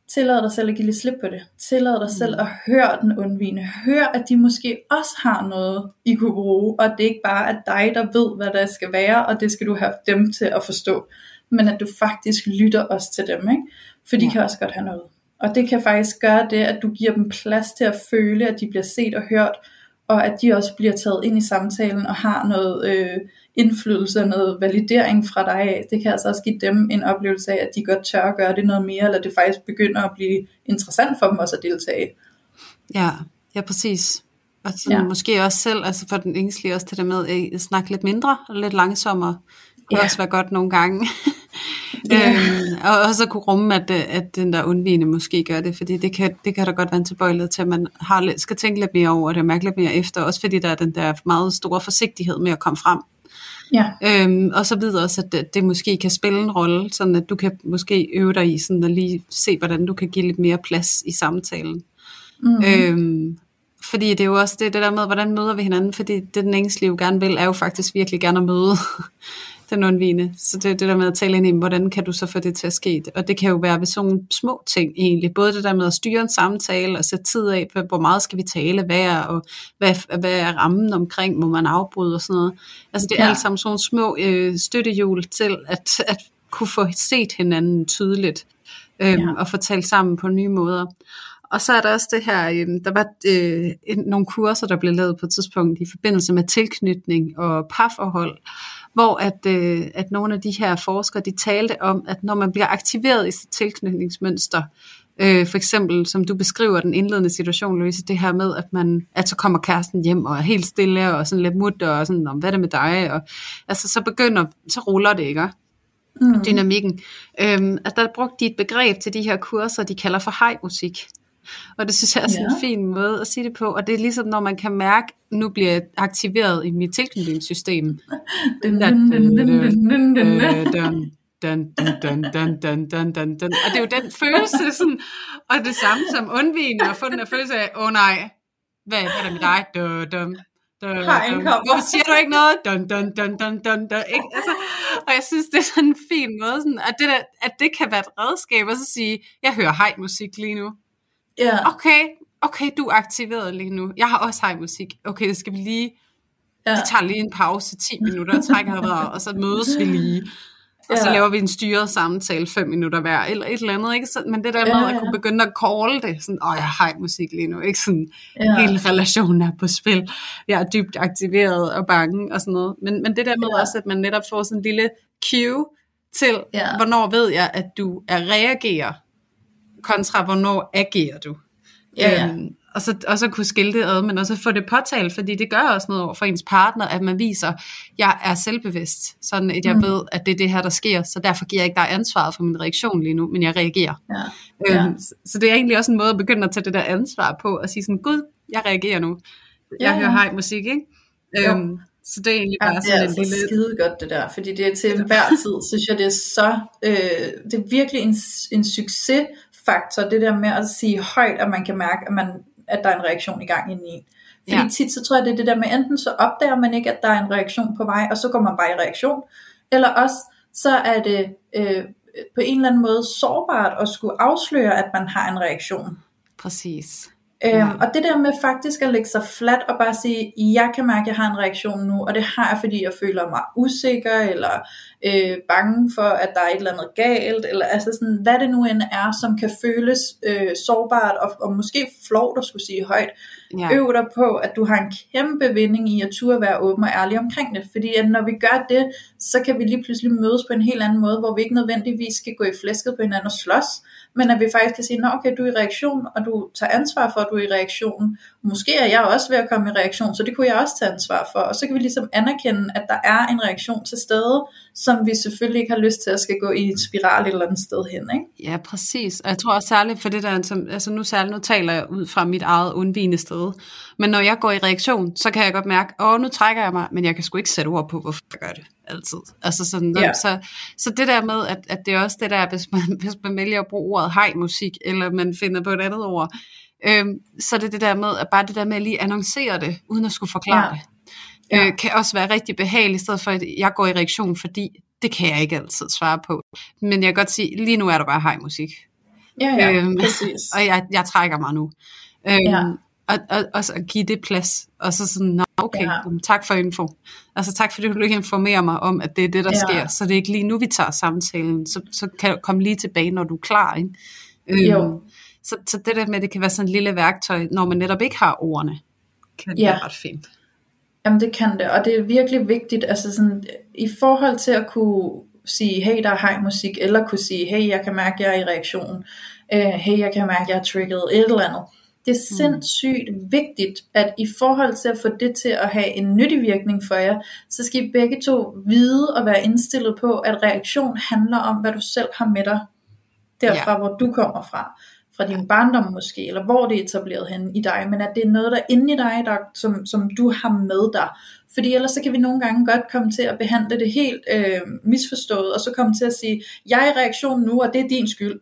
tillad dig selv at give lidt slip på det. Tillad dig mm. selv at høre den undvigende. Hør, at de måske også har noget, I kunne bruge, og det er ikke bare at dig, der ved, hvad der skal være, og det skal du have dem til at forstå. Men at du faktisk lytter også til dem, ikke? For de ja. kan også godt have noget. Og det kan faktisk gøre det, at du giver dem plads til at føle, at de bliver set og hørt, og at de også bliver taget ind i samtalen og har noget øh, indflydelse og noget validering fra dig af. Det kan altså også give dem en oplevelse af, at de godt tør at gøre det noget mere, eller det faktisk begynder at blive interessant for dem også at deltage. Ja, ja præcis. Og sådan, ja. måske også selv, altså for den ængstlige også til det med at snakke lidt mindre og lidt langsommere. Det kunne ja. også være godt nogle gange. Ja. [LAUGHS] øhm, og også at kunne rumme, at, at den der undvigende måske gør det, fordi det kan, det kan da godt være en tilbøjelighed til, at man har lidt, skal tænke lidt mere over det, og mærke lidt mere efter, også fordi der er den der meget store forsigtighed med at komme frem. Ja. Øhm, og så videre også, at det, det måske kan spille en rolle, sådan at du kan måske øve dig i sådan at lige se, hvordan du kan give lidt mere plads i samtalen. Mm-hmm. Øhm, fordi det er jo også det, det der med, hvordan møder vi hinanden, fordi det den engelske liv gerne vil, er jo faktisk virkelig gerne at møde [LAUGHS] den undvigende. Så det er det der med at tale ind i, hvordan kan du så få det til at ske? Og det kan jo være ved sådan nogle små ting egentlig. Både det der med at styre en samtale og sætte tid af, hvor meget skal vi tale, hvad er, og hvad, hvad er rammen omkring, må man afbryde og sådan noget. Altså det er ja. alt sammen sådan små øh, støttehjul til at, at kunne få set hinanden tydeligt øh, ja. og få talt sammen på nye måder. Og så er der også det her, øh, der var øh, nogle kurser, der blev lavet på et tidspunkt i forbindelse med tilknytning og parforhold, hvor at, øh, at nogle af de her forskere, de talte om, at når man bliver aktiveret i sit tilknytningsmønster, øh, for eksempel, som du beskriver den indledende situation, Louise, det her med, at man, at så kommer kæresten hjem og er helt stille og sådan lidt mutter og sådan, om hvad er det med dig? Og, altså, så begynder, så ruller det, ikke? Mm. Dynamikken. Øhm, at der er brugt de et begreb til de her kurser, de kalder for hej-musik. Og det synes jeg er sådan ja. en fin måde at sige det på. Og det er ligesom, når man kan mærke, nu bliver jeg aktiveret i mit tilknytningssystem. dun, dun, dun, dun, dun, dun, dun. Og det er jo den følelse, sådan, og det samme som undvigende, at få den der følelse af, åh oh, nej, hvad, hvad er der med dig? Dun, dun, dun, dun. Hvorfor siger du ikke noget? Dun, dun, dun, dun, dun, dun. Ikke? Altså, og jeg synes, det er sådan en fin måde, sådan, at, det der, at det kan være et redskab, og så sige, jeg hører hej musik lige nu. Yeah. Okay, okay, du er aktiveret lige nu. Jeg har også hej musik. Okay, det skal vi lige... Ja. Det tager lige en pause, 10 minutter, og trækker [LAUGHS] vejret, og så mødes vi lige. Og ja. så laver vi en styret samtale, 5 minutter hver, eller et eller andet, ikke? Så, men det der med ja, ja. at kunne begynde at call det, sådan, åh, jeg har hej musik lige nu, ikke? Sådan, ja. hele relationen er på spil, jeg er dybt aktiveret og bange, og sådan noget. Men, men det der med ja. også, at man netop får sådan en lille cue til, ja. hvornår ved jeg, at du er reagerer kontra hvornår agerer du. Ja, ja. Øhm, og, så, og så kunne skille det ad, men også få det påtalt, fordi det gør også noget for ens partner, at man viser, jeg er selvbevidst, sådan at jeg mm. ved, at det er det her, der sker, så derfor giver jeg ikke dig ansvaret for min reaktion lige nu, men jeg reagerer. Ja. Øhm, ja. Så det er egentlig også en måde at begynde at tage det der ansvar på, og sige sådan, gud, jeg reagerer nu. Jeg ja, hører hej musik, ikke? Øhm, så det er egentlig bare ja, sådan det er altså lille... skide godt det der, fordi det er til hver [LAUGHS] tid, synes jeg, det er så, øh, det er virkelig en, en succes faktor, det der med at sige højt, at man kan mærke, at, man, at der er en reaktion i gang inde i Fordi ja. tit så tror jeg, det er det der med, enten så opdager man ikke, at der er en reaktion på vej, og så går man bare i reaktion, eller også så er det øh, på en eller anden måde sårbart at skulle afsløre, at man har en reaktion. Præcis. Øhm, og det der med faktisk at lægge sig fladt og bare sige, jeg kan mærke, at jeg har en reaktion nu, og det har jeg, fordi jeg føler mig usikker, eller øh, bange for, at der er et eller andet galt, eller altså sådan, hvad det nu end er, som kan føles øh, sårbart, og, og måske flot at skulle sige højt. Ja. Øv dig på, at du har en kæmpe vinding i at turde være åben og ærlig omkring det, fordi at når vi gør det, så kan vi lige pludselig mødes på en helt anden måde, hvor vi ikke nødvendigvis skal gå i flæsket på hinanden og slås, men at vi faktisk kan sige, nå okay, du er i reaktion, og du tager ansvar for, at du er i reaktionen. Måske er jeg også ved at komme i reaktion, så det kunne jeg også tage ansvar for. Og så kan vi ligesom anerkende, at der er en reaktion til stede, som vi selvfølgelig ikke har lyst til at skal gå i en spiral et eller andet sted hen. Ikke? Ja, præcis. Og jeg tror også særligt for det der, som, altså nu særligt, nu taler jeg ud fra mit eget undvigende sted. Men når jeg går i reaktion, så kan jeg godt mærke, åh, nu trækker jeg mig, men jeg kan sgu ikke sætte ord på, hvorfor jeg gør det altid. Altså sådan, ja. så, så det der med, at, at det er også det der, hvis man, [LAUGHS] hvis man vælger at bruge ordet hej-musik, eller man finder på et andet ord, øhm, så er det det der med, at bare det der med at lige annoncere det, uden at skulle forklare ja. det, øh, ja. kan også være rigtig behageligt, i stedet for at jeg går i reaktion, fordi det kan jeg ikke altid svare på. Men jeg kan godt sige, lige nu er der bare hej-musik. Ja, ja, øhm, præcis. [LAUGHS] Og jeg, jeg trækker mig nu. Øhm, ja og, og, og så give det plads, og så sådan, Nå, okay, ja. tak for info. Altså tak fordi du lige informerer mig om, at det er det, der ja. sker, så det er ikke lige nu, vi tager samtalen, så, så kan du komme lige tilbage, når du er klar. Ikke? Jo. Øhm, så, så det der med, at det kan være sådan et lille værktøj, når man netop ikke har ordene, kan det ja. være ret fint. Jamen det kan det, og det er virkelig vigtigt, altså sådan, i forhold til at kunne sige, hey, der er hej musik, eller kunne sige, hey, jeg kan mærke, jeg er i reaktion, uh, hey, jeg kan mærke, jeg er trigget, et eller andet. Det er mm. sindssygt vigtigt, at i forhold til at få det til at have en nyttig virkning for jer, så skal I begge to vide og være indstillet på, at reaktion handler om, hvad du selv har med dig, derfra ja. hvor du kommer fra fra din barndom måske, eller hvor det er etableret hen i dig, men at det er noget, der er inde i dig, der, som, som du har med dig. Fordi ellers så kan vi nogle gange godt komme til at behandle det helt øh, misforstået, og så komme til at sige, jeg er i reaktion nu, og det er din skyld.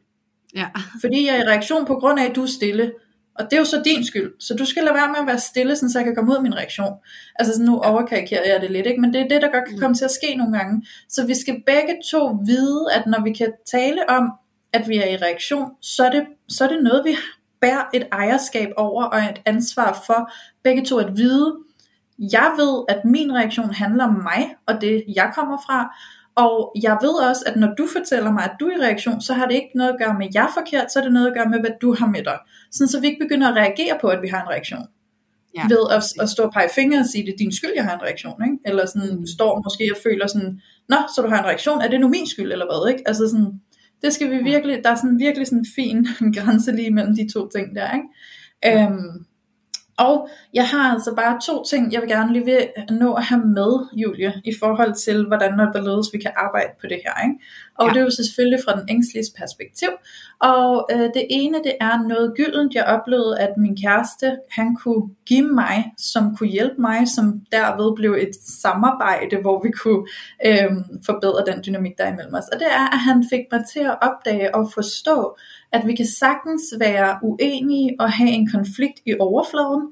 Ja. Fordi jeg er i reaktion på grund af, at du er stille. Og det er jo så din skyld. Så du skal lade være med at være stille, sådan, så jeg kan komme ud af min reaktion. Altså sådan, nu overkarikerer jeg det lidt, ikke? men det er det, der godt kan mm. komme til at ske nogle gange. Så vi skal begge to vide, at når vi kan tale om, at vi er i reaktion, så er det, så er det noget, vi bærer et ejerskab over og et ansvar for begge to at vide. Jeg ved, at min reaktion handler om mig og det, jeg kommer fra, og jeg ved også, at når du fortæller mig, at du er i reaktion, så har det ikke noget at gøre med, at jeg er forkert, så er det noget at gøre med, hvad du har med dig. Sådan, så vi ikke begynder at reagere på, at vi har en reaktion. Ja. Ved at, at stå og pege fingre og sige, det er din skyld, jeg har en reaktion. Ikke? Eller sådan, mm. står måske og føler sådan, nå, så du har en reaktion, er det nu min skyld, eller hvad? Ikke? Altså sådan, det skal vi virkelig, der er sådan virkelig sådan en fin [LAUGHS] grænse lige mellem de to ting der. Ikke? Øhm, og jeg har altså bare to ting, jeg vil gerne lige vil nå at have med, Julie, i forhold til, hvordan og hvorledes vi kan arbejde på det her. Ikke? Og ja. det er jo selvfølgelig fra den ængstlige perspektiv. Og øh, det ene, det er noget gyldent, jeg oplevede, at min kæreste, han kunne give mig, som kunne hjælpe mig, som derved blev et samarbejde, hvor vi kunne øh, forbedre den dynamik, der er imellem os. Og det er, at han fik mig til at opdage og forstå, at vi kan sagtens være uenige og have en konflikt i overfladen,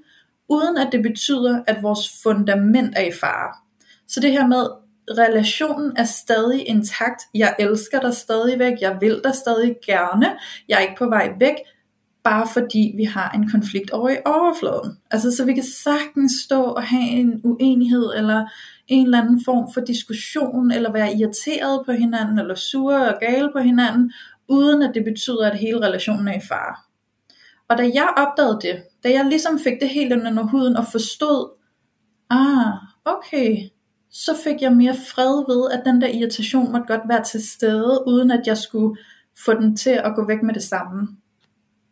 uden at det betyder, at vores fundament er i fare. Så det her med, relationen er stadig intakt, jeg elsker dig stadigvæk, jeg vil dig stadig gerne, jeg er ikke på vej væk, bare fordi vi har en konflikt over i overfladen. Altså så vi kan sagtens stå og have en uenighed, eller en eller anden form for diskussion, eller være irriteret på hinanden, eller sure og gale på hinanden, uden at det betyder, at hele relationen er i fare. Og da jeg opdagede det, da jeg ligesom fik det helt under huden og forstod, ah, okay, så fik jeg mere fred ved, at den der irritation måtte godt være til stede, uden at jeg skulle få den til at gå væk med det samme.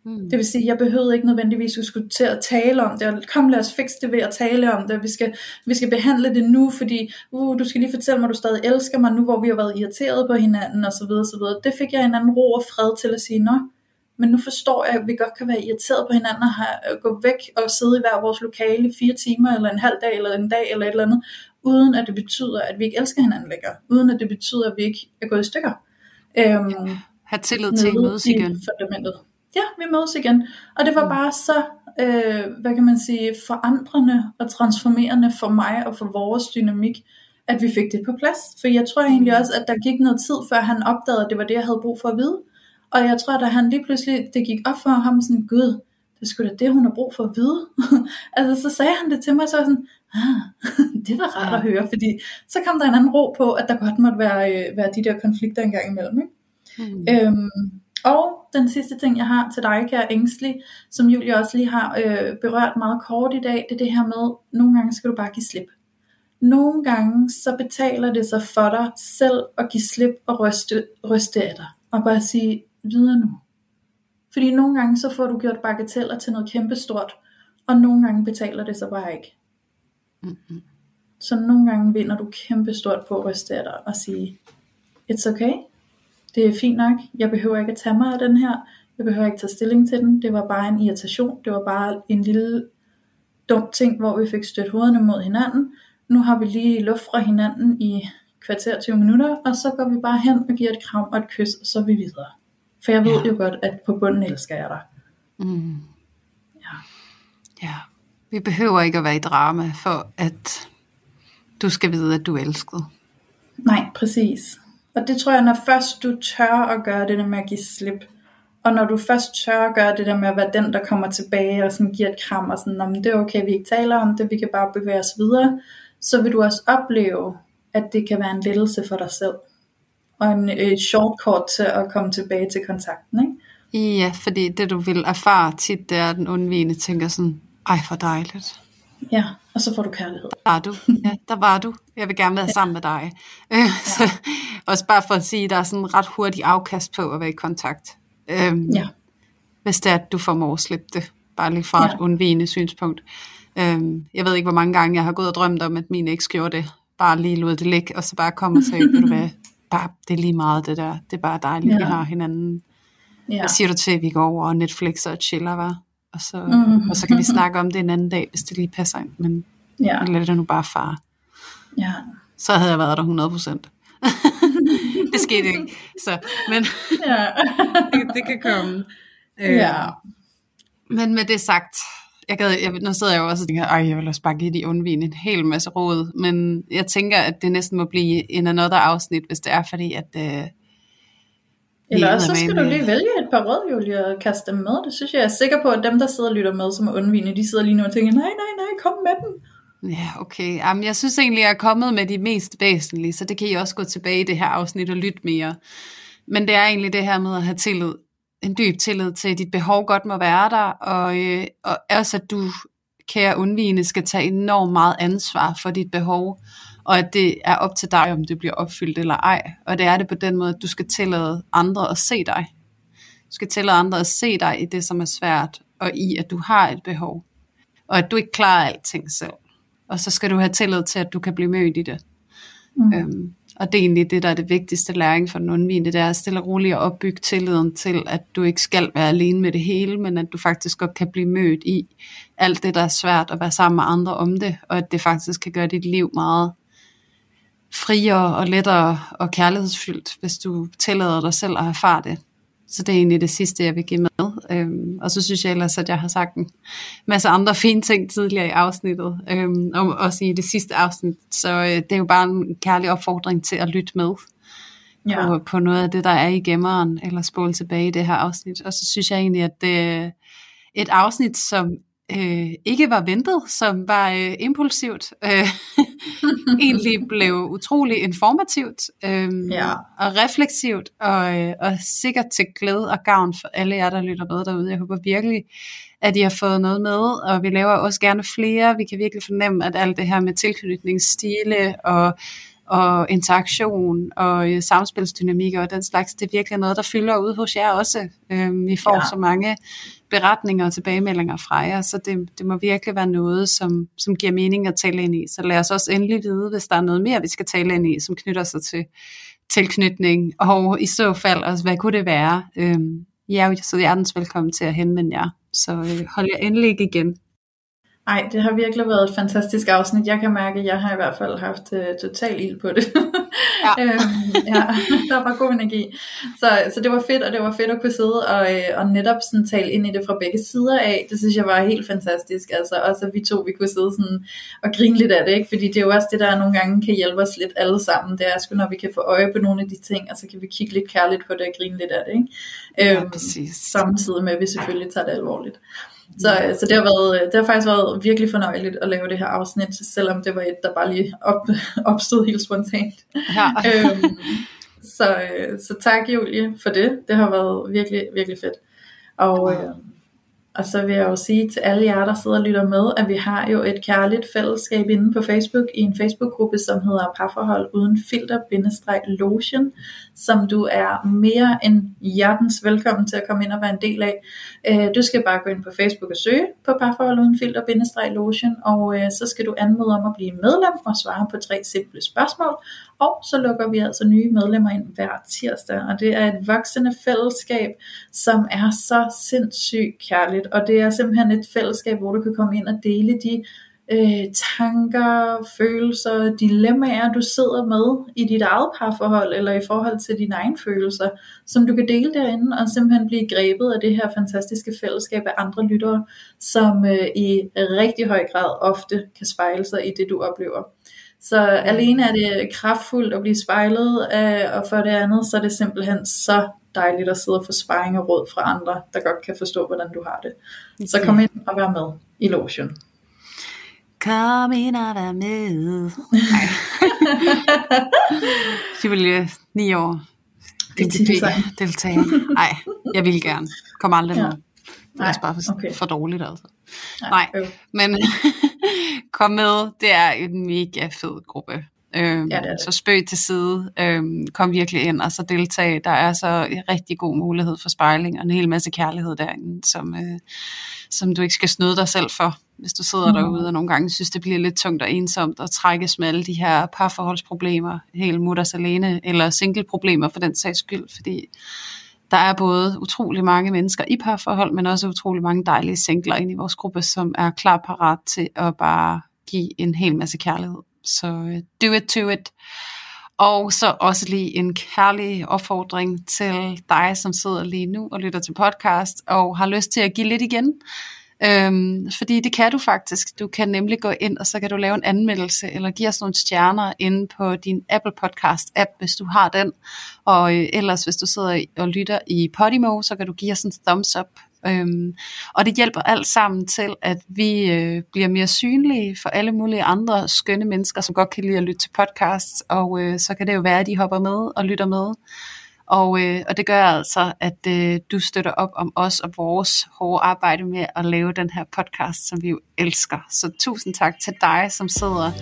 Mm. Det vil sige, at jeg behøvede ikke nødvendigvis at skulle til at tale om det, kom lad os fikse det ved at tale om det, vi skal, vi skal behandle det nu, fordi uh, du skal lige fortælle mig, at du stadig elsker mig nu, hvor vi har været irriteret på hinanden, og så videre, så videre. Det fik jeg en anden ro og fred til at sige, nå, men nu forstår jeg, at vi godt kan være irriteret på hinanden og have, gå væk og sidde i hver vores lokale fire timer, eller en halv dag, eller en dag, eller et eller andet, uden at det betyder, at vi ikke elsker hinanden længere, uden at det betyder, at vi ikke er gået i stykker. Øhm, ja, have tillid til at mødes igen. Fundamentet. Ja, vi mødes igen. Og det var mm. bare så, øh, hvad kan man sige, forandrende og transformerende for mig og for vores dynamik, at vi fik det på plads. For jeg tror egentlig mm. også, at der gik noget tid, før han opdagede, at det var det, jeg havde brug for at vide. Og jeg tror, at han lige pludselig, det gik op for ham sådan, gud, det skulle da det, hun har brug for at vide. [LAUGHS] altså, så sagde han det til mig, så var sådan, ah, [LAUGHS] det var rart ja. at høre, fordi så kom der en anden ro på, at der godt måtte være, øh, være de der konflikter engang imellem. Ikke? Mm. Øhm, og den sidste ting, jeg har til dig, kære ængstelig, som Julie også lige har øh, berørt meget kort i dag, det er det her med, nogle gange skal du bare give slip. Nogle gange så betaler det sig for dig selv at give slip og ryste, ryste af dig. Og bare sige, videre nu. Fordi nogle gange så får du gjort bagateller til noget kæmpestort, og nogle gange betaler det sig bare ikke. Mm-hmm. Så nogle gange vinder du kæmpestort på at ryste af dig og sige, it's okay, det er fint nok, jeg behøver ikke at tage mig af den her, jeg behøver ikke tage stilling til den, det var bare en irritation, det var bare en lille dum ting, hvor vi fik stødt hovederne mod hinanden, nu har vi lige luft fra hinanden i kvarter 20 minutter, og så går vi bare hen og giver et kram og et kys, og så er vi videre. For jeg ved ja. jo godt, at på bunden elsker jeg dig. Mm. Ja. ja. Vi behøver ikke at være i drama, for at du skal vide, at du er elsket. Nej, præcis. Og det tror jeg, når først du tør at gøre det der med at give slip, og når du først tør at gøre det der med at være den, der kommer tilbage og sådan giver et kram, og sådan, om det er okay, vi ikke taler om det, vi kan bare bevæge os videre, så vil du også opleve, at det kan være en lettelse for dig selv. Og en et shortcut til at komme tilbage til kontakten, ikke? Ja, fordi det du vil erfare tit, det er, at den undvigende tænker sådan, ej for dejligt. Ja, og så får du kærlighed. Der var du. Ja, der var du. Jeg vil gerne være ja. sammen med dig. Øh, ja. så, også bare for at sige, at der er sådan ret hurtig afkast på at være i kontakt. Øhm, ja. Hvis det er, at du får at slippe det. Bare lige fra ja. et undvigende synspunkt. Øhm, jeg ved ikke, hvor mange gange jeg har gået og drømt om, at min eks gjorde det. Bare lige lod det ligge, og så bare kom og sagde, ved du hvad, bare, det er lige meget det der. Det er bare dejligt, ja. vi har hinanden. Ja. Hvad siger du til, at vi går over og Netflix og chiller, var? Og så, mm. og så kan vi snakke om det en anden dag, hvis det lige passer ind. Men ja. lad det nu bare fare. Ja. Så havde jeg været der 100 procent. [LAUGHS] det skete ikke. Så, men ja. det, [LAUGHS] det kan komme. Ja. Øh, men med det sagt, jeg gad, jeg, nu sidder jeg jo også og tænker, ej, jeg vil også bare give de undvigende en hel masse råd, men jeg tænker, at det næsten må blive en another afsnit, hvis det er, fordi at... Øh, eller også så skal du lige vælge et par råd, Julie, og kaste dem med. Det synes jeg, jeg er sikker på, at dem, der sidder og lytter med, som er undvigende, de sidder lige nu og tænker, nej, nej, nej, kom med dem. Ja, okay. Jamen, jeg synes egentlig, jeg er kommet med de mest væsentlige, så det kan I også gå tilbage i det her afsnit og lytte mere. Men det er egentlig det her med at have tillid en dyb tillid til, at dit behov godt må være der, og, øh, og også at du, kære undvigende, skal tage enormt meget ansvar for dit behov, og at det er op til dig, om det bliver opfyldt eller ej. Og det er det på den måde, at du skal tillade andre at se dig. Du skal tillade andre at se dig i det, som er svært, og i, at du har et behov. Og at du ikke klarer alting selv. Og så skal du have tillid til, at du kan blive mødt i det. Mm. Øhm, og det er egentlig det, der er det vigtigste læring for den undvigende, det er at stille og roligt at opbygge tilliden til, at du ikke skal være alene med det hele, men at du faktisk godt kan blive mødt i alt det, der er svært at være sammen med andre om det, og at det faktisk kan gøre dit liv meget friere og lettere og kærlighedsfyldt, hvis du tillader dig selv at erfare det. Så det er egentlig det sidste, jeg vil give med. Øhm, og så synes jeg ellers, at jeg har sagt en masse andre fine ting tidligere i afsnittet, øhm, og også i det sidste afsnit. Så øh, det er jo bare en kærlig opfordring til at lytte med ja. på, på noget af det, der er i gemmeren, eller spole tilbage i det her afsnit. Og så synes jeg egentlig, at det er et afsnit, som øh, ikke var ventet, som var øh, impulsivt, øh, [LAUGHS] egentlig blev utrolig informativt øh, ja. og refleksivt, og, øh, og sikkert til glæde og gavn for alle jer, der lytter med derude. Jeg håber virkelig, at I har fået noget med, og vi laver også gerne flere. Vi kan virkelig fornemme, at alt det her med tilknytningsstile og og interaktion og øh, samspilsdynamik og den slags, det er virkelig noget, der fylder ud hos jer også. Øh, vi får ja. så mange beretninger og tilbagemeldinger fra jer, så det, det må virkelig være noget, som, som giver mening at tale ind i. Så lad os også endelig vide, hvis der er noget mere, vi skal tale ind i, som knytter sig til tilknytning, og i så fald også, hvad kunne det være? Øh, I er jo så hjertens velkommen til at henvende jer. Så øh, hold jer endelig ikke igen. Ej, det har virkelig været et fantastisk afsnit. Jeg kan mærke, at jeg har i hvert fald haft uh, total ild på det. Ja. [LAUGHS] øhm, ja, [LAUGHS] der var god energi. Så, så det var fedt, og det var fedt at kunne sidde og, øh, og netop sådan tale ind i det fra begge sider af. Det synes jeg var helt fantastisk. Altså også at vi to vi kunne sidde sådan og grine lidt af det, ikke? fordi det er jo også det, der nogle gange kan hjælpe os lidt alle sammen. Det er sgu, når vi kan få øje på nogle af de ting, og så kan vi kigge lidt kærligt på det og grine lidt af det. Ikke? Øhm, ja, præcis. Samtidig med, at vi selvfølgelig tager det alvorligt. Så, øh, så det, har været, det har faktisk været virkelig fornøjeligt at lave det her afsnit, selvom det var et, der bare lige op, [LAUGHS] opstod helt spontant. Ja. øhm, så, så tak Julie for det. Det har været virkelig, virkelig fedt. Og, øh, og så vil jeg jo sige til alle jer, der sidder og lytter med, at vi har jo et kærligt fællesskab inde på Facebook, i en Facebook-gruppe, som hedder Parforhold uden filter-lotion, som du er mere end hjertens velkommen til at komme ind og være en del af. Øh, du skal bare gå ind på Facebook og søge på Parforhold uden filter-lotion, og øh, så skal du anmode om at blive medlem og svare på tre simple spørgsmål, og så lukker vi altså nye medlemmer ind hver tirsdag, og det er et voksende fællesskab, som er så sindssygt kærligt, og det er simpelthen et fællesskab, hvor du kan komme ind og dele de øh, tanker, følelser, dilemmaer, du sidder med i dit eget parforhold, eller i forhold til dine egne følelser, som du kan dele derinde, og simpelthen blive grebet af det her fantastiske fællesskab af andre lyttere, som øh, i rigtig høj grad ofte kan spejle sig i det, du oplever. Så alene er det kraftfuldt at blive spejlet, øh, og for det andet, så er det simpelthen så dejligt at sidde og få sparring og råd fra andre, der godt kan forstå, hvordan du har det. Så kom ind og vær med i lotion. Kom ind og vær med. [LAUGHS] Julie, ni år. Det er deltager. Nej, jeg vil gerne. Kom aldrig ja. med. Det er bare for, okay. for dårligt altså. Nej, Nej men kom med. Det er en mega fed gruppe. Øhm, ja, det det. Så spøg til side, øhm, kom virkelig ind og så deltag. Der er så en rigtig god mulighed for spejling og en hel masse kærlighed derinde, som, øh, som du ikke skal snyde dig selv for, hvis du sidder mm. derude og nogle gange synes, det bliver lidt tungt og ensomt at trækkes med alle de her parforholdsproblemer, helt mutters alene, eller single-problemer for den sags skyld, fordi der er både utrolig mange mennesker i parforhold, men også utrolig mange dejlige singler ind i vores gruppe, som er klar parat til at bare give en hel masse kærlighed. Så øh, do it to it. Og så også lige en kærlig opfordring til dig, som sidder lige nu og lytter til podcast, og har lyst til at give lidt igen. Øhm, fordi det kan du faktisk. Du kan nemlig gå ind, og så kan du lave en anmeldelse, eller give os nogle stjerner inde på din Apple Podcast app, hvis du har den. Og øh, ellers, hvis du sidder og lytter i Podimo, så kan du give os en thumbs up. Øhm, og det hjælper alt sammen til, at vi øh, bliver mere synlige for alle mulige andre skønne mennesker, som godt kan lide at lytte til podcasts, og øh, så kan det jo være, at de hopper med og lytter med. Og, øh, og det gør altså, at øh, du støtter op om os og vores hårde arbejde med at lave den her podcast, som vi jo elsker. Så tusind tak til dig, som sidder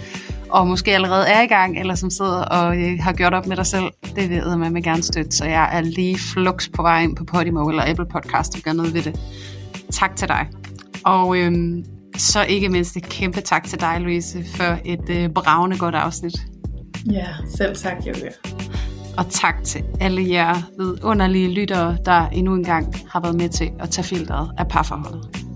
og måske allerede er i gang, eller som sidder og øh, har gjort op med dig selv. Det ved man med gerne støtte, så jeg er lige flux på vej ind på Podimo eller Apple Podcast og gør noget ved det. Tak til dig. Og øh, så ikke mindst et kæmpe tak til dig, Louise, for et øh, bravende godt afsnit. Ja, selv tak, Julia. Og tak til alle jer vidunderlige lyttere, der endnu engang har været med til at tage filteret af parforholdet.